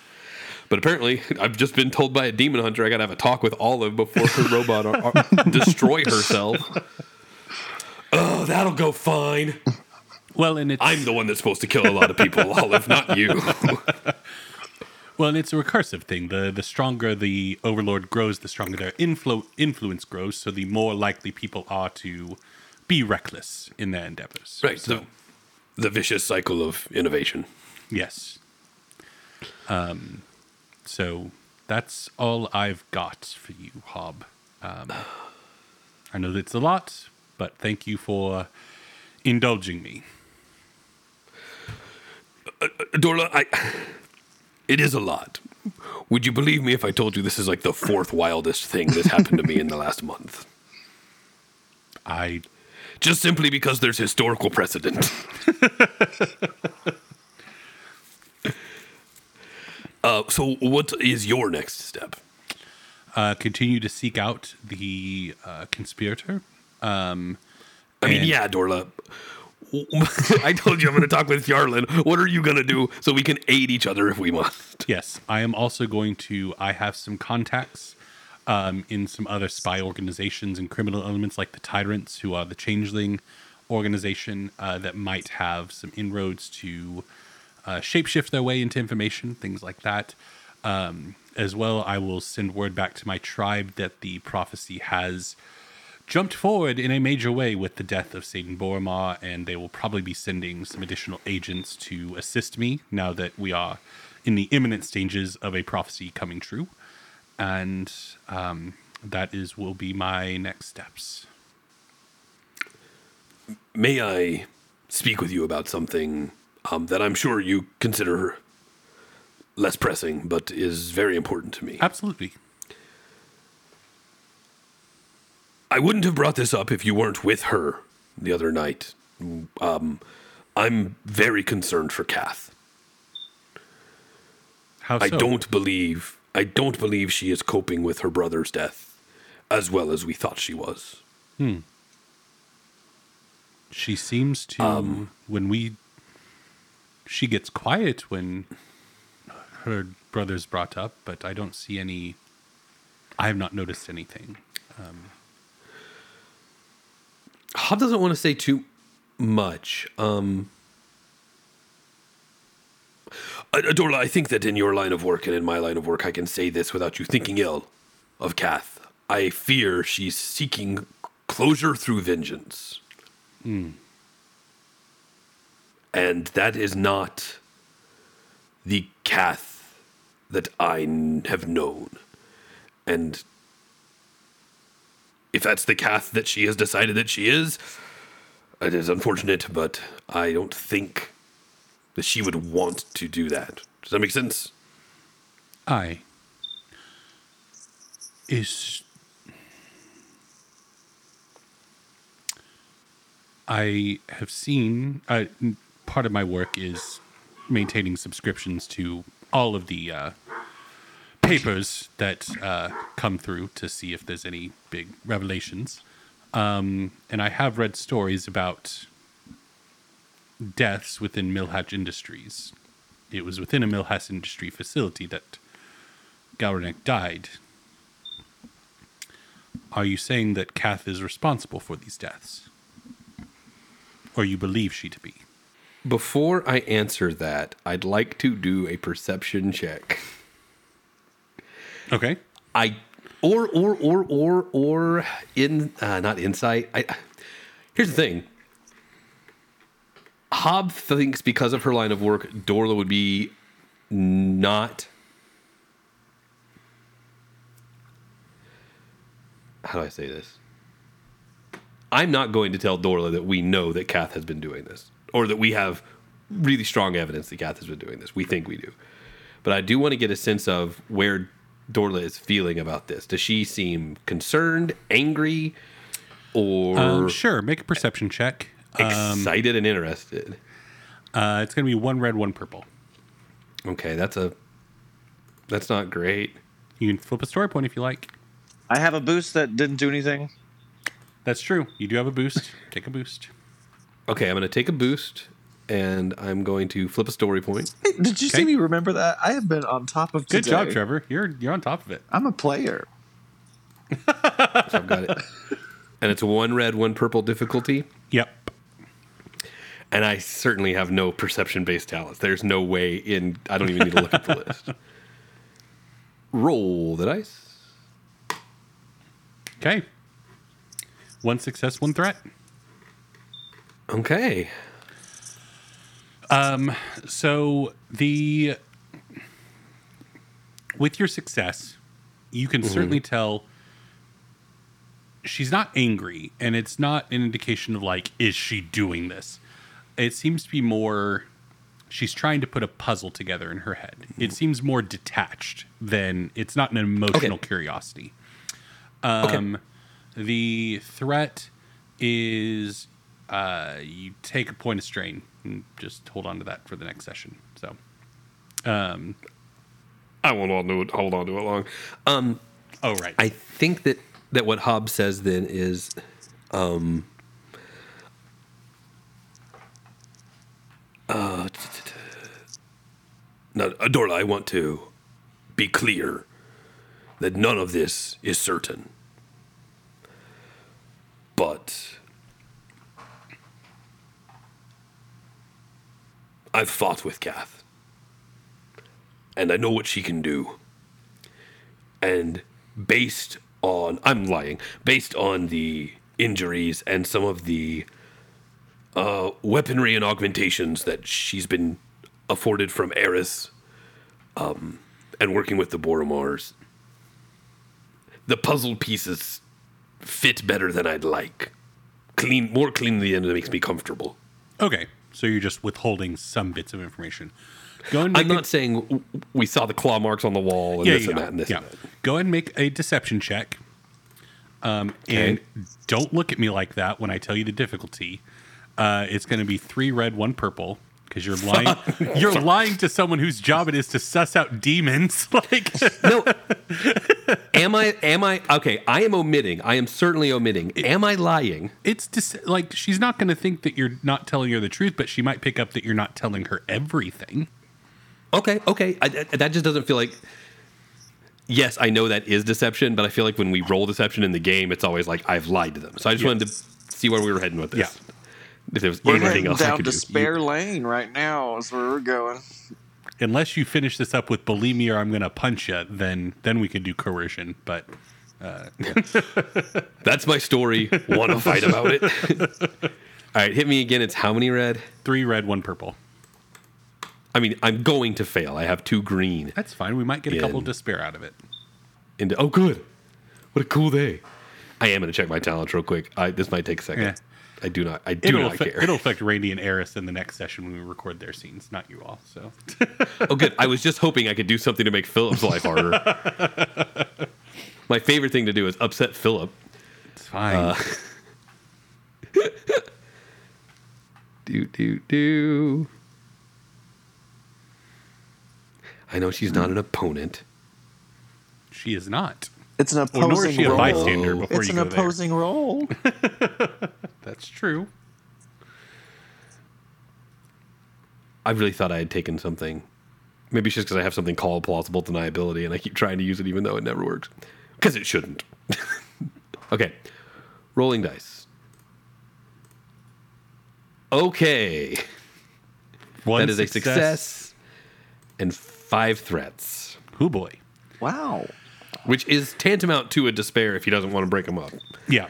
But apparently, I've just been told by a demon hunter I gotta have a talk with Olive before her robot ar- ar- destroy herself. Oh, that'll go fine. Well, and it's I'm the one that's supposed to kill a lot of people, Olive, not you. Well, and it's a recursive thing. The the stronger the overlord grows, the stronger their influ- influence grows. So the more likely people are to be reckless in their endeavors. Right, So the, the vicious cycle of innovation. yes. Um. So that's all I've got for you, Hob. Um, I know that's a lot, but thank you for indulging me. Dorla, I. It is a lot. Would you believe me if I told you this is like the fourth wildest thing that's happened to me in the last month? I Just simply because there's historical precedent. uh, so, what is your next step? uh, continue to seek out the uh, conspirator. Um, I mean, yeah, Dorla. I told you I'm going to talk with Yarlin. What are you going to do so we can aid each other if we must? Yes, I am also going to. I have some contacts um, in some other spy organizations and criminal elements like the Tyrants, who are the Changeling organization, uh, that might have some inroads to uh, shapeshift their way into information, things like that. Um, as well, I will send word back to my tribe that the prophecy has jumped forward in a major way with the death of Saidan Boromar, and they will probably be sending some additional agents to assist me now that we are in the imminent stages of a prophecy coming true. And um, that is will be my next steps. may I speak with you about something um, that I'm sure you consider less pressing, but is very important to me? Absolutely. I wouldn't have brought this up if you weren't with her the other night. Um, I'm very concerned for Kath. How so? I don't believe I don't believe she is coping with her brother's death as well as we thought she was. Hmm. She seems to Um, when we. She gets quiet when her brother's brought up, but I don't see any. I have not noticed anything. Hob doesn't want to say too much. Um, Adorla, I think that in your line of work and in my line of work, I can say this without you thinking ill of Kath. I fear she's seeking closure through vengeance. And that is not the Kath that I have known. And if that's the Kath that she has decided that she is, it is unfortunate, but I don't think that she would want to do that. Does that make sense? I is I have seen uh, part of my work is maintaining subscriptions to all of the uh, papers that uh, come through to see if there's any big revelations. Um, and I have read stories about deaths within Millhatch Industries. It was within a Millhatch Industry facility that Gowranek died. Are you saying that Kath is responsible for these deaths? Or you believe she to be? before I answer that, I'd like to do a perception check. Okay. I or or or or or in uh, not insight. I here's the thing. Hob thinks because of her line of work, Dorla would be not. How do I say this? I'm not going to tell Dorla that we know that Kath has been doing this, or that we have really strong evidence that Kath has been doing this. We think we do, but I do want to get a sense of where Dorla is feeling about this. Does she seem concerned, angry, or Um, sure. Make a perception check. excited and interested? Uh, it's going to be one red, one purple. Okay, that's a that's not great. You can flip a story point if you like. I have a boost that didn't do anything. That's true. You do have a boost. Take a boost. Okay, I'm going to take a boost and I'm going to flip a story point. Did you Okay. see me remember that? I have been on top of Good today. job, Trevor. You're you're on top of it. I'm a player. So I've got it. And it's one red, one purple difficulty. Yep. And I certainly have no perception based talents. There's no way in. I don't even need to look at the list. Roll the dice. Okay. One success, one threat. Okay. Um, so the with your success, you can mm-hmm. certainly tell she's not angry, and it's not an indication of like, is she doing this? It seems to be more she's trying to put a puzzle together in her head. It mm. seems more detached than it's not an emotional Okay. curiosity. Um, the threat is uh, you take a point of strain and just hold on to that for the next session. So, um, I won't hold on to it, hold on to it long. Um, oh right, I think that that what Hobbes says then is, um, uh, Now, Adorla, I want to be clear that none of this is certain. But I've fought with Kath. And I know what she can do. And based on, I'm lying, based on the injuries and some of the uh, weaponry and augmentations that she's been afforded from Eris um, and working with the Boromars, the puzzle pieces fit better than I'd like. clean, more cleanly, and it makes me comfortable. Okay, so you're just withholding some bits of information. Go and I'm a- not saying we saw the claw marks on the wall and yeah, this yeah, and that and this yeah. and that. Go ahead and make a deception check. Um, and don't look at me like that when I tell you the difficulty. Uh, it's going to be three red, one purple. Because you're lying, you're lying to someone whose job it is to suss out demons. Like, No. am I? Am I? Okay, I am omitting. I am certainly omitting. Am I lying? it's just like she's not going to think that you're not telling her the truth, but she might pick up that you're not telling her everything. Okay, okay. I, I- that just doesn't feel like. Yes, I know that is deception, but I feel like when we roll deception in the game, it's always like I've lied to them. So I just wanted to see where we were heading with this. Yeah. If there was We're anything heading else I down could do. Despair Lane right now. Is where we're going. Unless you finish this up with believe me or I'm going to punch you, then then we could do coercion. But uh, That's my story. Want to fight about it? All right, hit me again. It's how many red? three red, one purple. I mean, I'm going to fail. I have two green. That's fine. We might get a couple In. despair out of it. Into oh, good. What a cool day. I am going to check my talents real quick. I, this might take a second. Yeah. I do not. I do It'll not affect, care. it'll affect Randy and Eris in the next session when we record their scenes, not you all. So Oh, good. I was just hoping I could do something to make Philip's life harder. My favorite thing to do is upset Philip. it's fine. Uh, do do do. I know she's not an opponent. she is not. It's an Or nor is opposing she a role. bystander before it's you an go there. opposing role. That's true. I really thought I had taken something. Maybe it's just because I have something called plausible deniability, and I keep trying to use it even though it never works. Because it shouldn't. okay, rolling dice. Okay, One that is a success and five threats, Oh boy. wow. which is tantamount to a despair if he doesn't want to break them up. Yeah.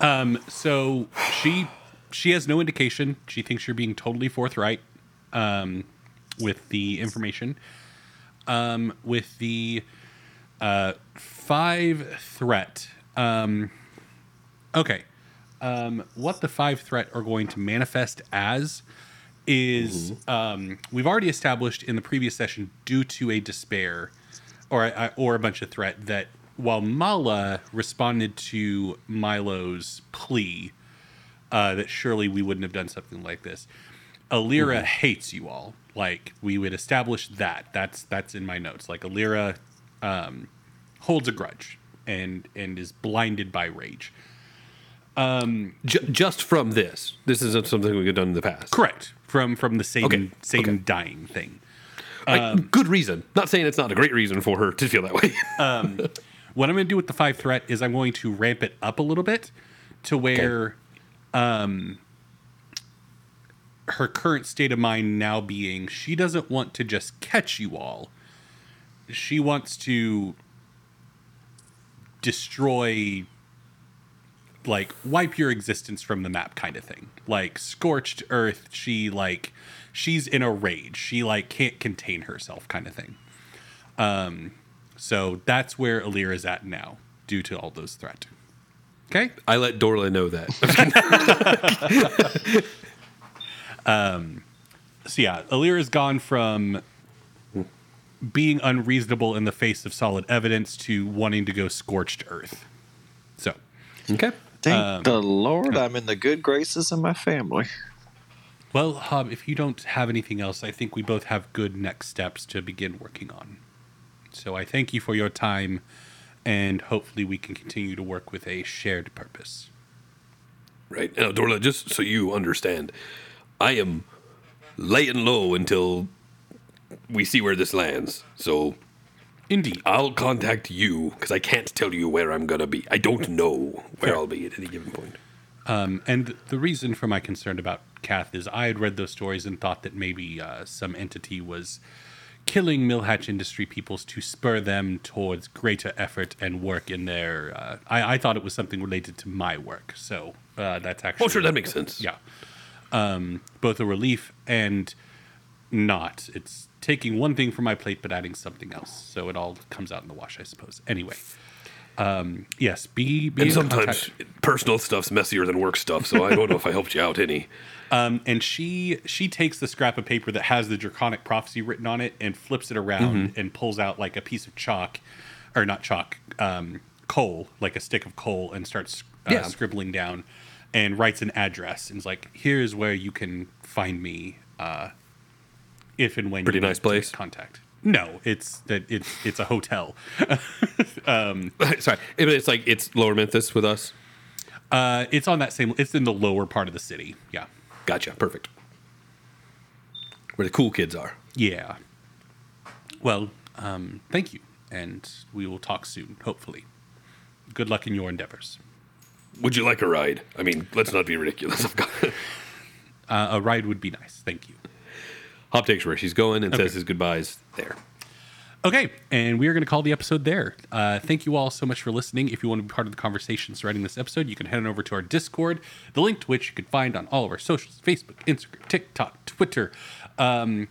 Um. So she she has no indication. She thinks you're being totally forthright. Um, with the information. Um, with the uh five threat. Um. Okay. Um. What the five threat are going to manifest as is um we've already established in the previous session due to a despair or a, or a bunch of threat that while Mala responded to Milo's plea uh, that surely we wouldn't have done something like this, Ilyra hates you all. Like we would establish that. That's that's in my notes. Like Ilyra um, holds a grudge and and is blinded by rage. J- just from this, this isn't something we could have done in the past. Correct from from the Saidan Okay, Saidan okay. dying thing. Like, good reason. Not saying it's not a great reason for her to feel that way. What I'm going to do with the five threat is I'm going to ramp it up a little bit to where um, her current state of mind now being she doesn't want to just catch you all. She wants to destroy, like, wipe your existence from the map kind of thing. Like, scorched earth, she, like, she's in a rage. She, like, can't contain herself kind of thing. So that's where Alir is at now, due to all those threats. Okay. I let Dorla know that. Um, so yeah, Alir has gone from being unreasonable in the face of solid evidence to wanting to go scorched earth. So okay. Thank Um, the Lord I'm in the good graces of my family. Well, Hob, if you don't have anything else, I think we both have good next steps to begin working on. So I thank you for your time, and hopefully we can continue to work with a shared purpose. Right. Now, Dorla, just so you understand, I am laying low until we see where this lands. So Indeed. I'll contact you because I can't tell you where I'm going to be. I don't know where Fair. I'll be at any given point. Um, and the reason for my concern about Kath is I had read those stories and thought that maybe uh, some entity was killing Millhatch Industry peoples to spur them towards greater effort and work in their. Uh, I, I thought it was something related to my work, so uh, that's actually. Oh, sure, that makes sense. Yeah. Um, both a relief and not. It's taking one thing from my plate but adding something else. So it all comes out in the wash, I suppose. Anyway. Um, yes, be, be And sometimes contact. personal stuff's messier than work stuff, so I don't know if I helped you out any. Um, and she she takes the scrap of paper that has the draconic prophecy written on it and flips it around and pulls out like a piece of chalk, or not chalk, um, coal, like a stick of coal, and starts uh, Yeah. scribbling down, and writes an address and is like, "Here's where you can find me, uh, if and when." Pretty you need nice to place? Contact. No, it's that it's it's a hotel. Sorry, It- it's like it's Lower Menthis with us. Uh, it's on that same. It's in the lower part of the city. Yeah, Gotcha. Perfect. Where the cool kids are. yeah. Well, um, thank you, and we will talk soon. Hopefully, good luck in your endeavors. Would you like a ride? I mean, let's not be ridiculous. Uh, a ride would be nice. Thank you. Hob takes where she's going and Okay. says his goodbyes there. Okay, and we are going to call the episode there. Uh, thank you all so much for listening. If you want to be part of the conversation surrounding this episode, you can head on over to our Discord, the link to which you can find on all of our socials Facebook, Instagram, TikTok, Twitter. Um,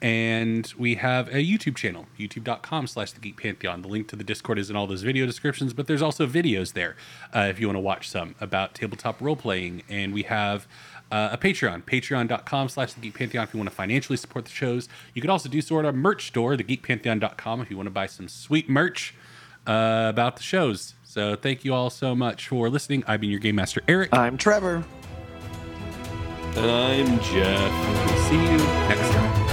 and we have a YouTube channel, youtube.com slash the Geek Pantheon. The link to the Discord is in all those video descriptions, but there's also videos there uh, if you want to watch some about tabletop role playing. And we have uh, a Patreon, patreon.com slash the Geek Pantheon if you want to financially support the shows. You can also do so at our merch store, thegeekpantheon.com, if you want to buy some sweet merch uh, about the shows. So thank you all so much for listening. I've been your Game Master, Eric. I'm Trevor. And I'm Jeff. We'll see you next time.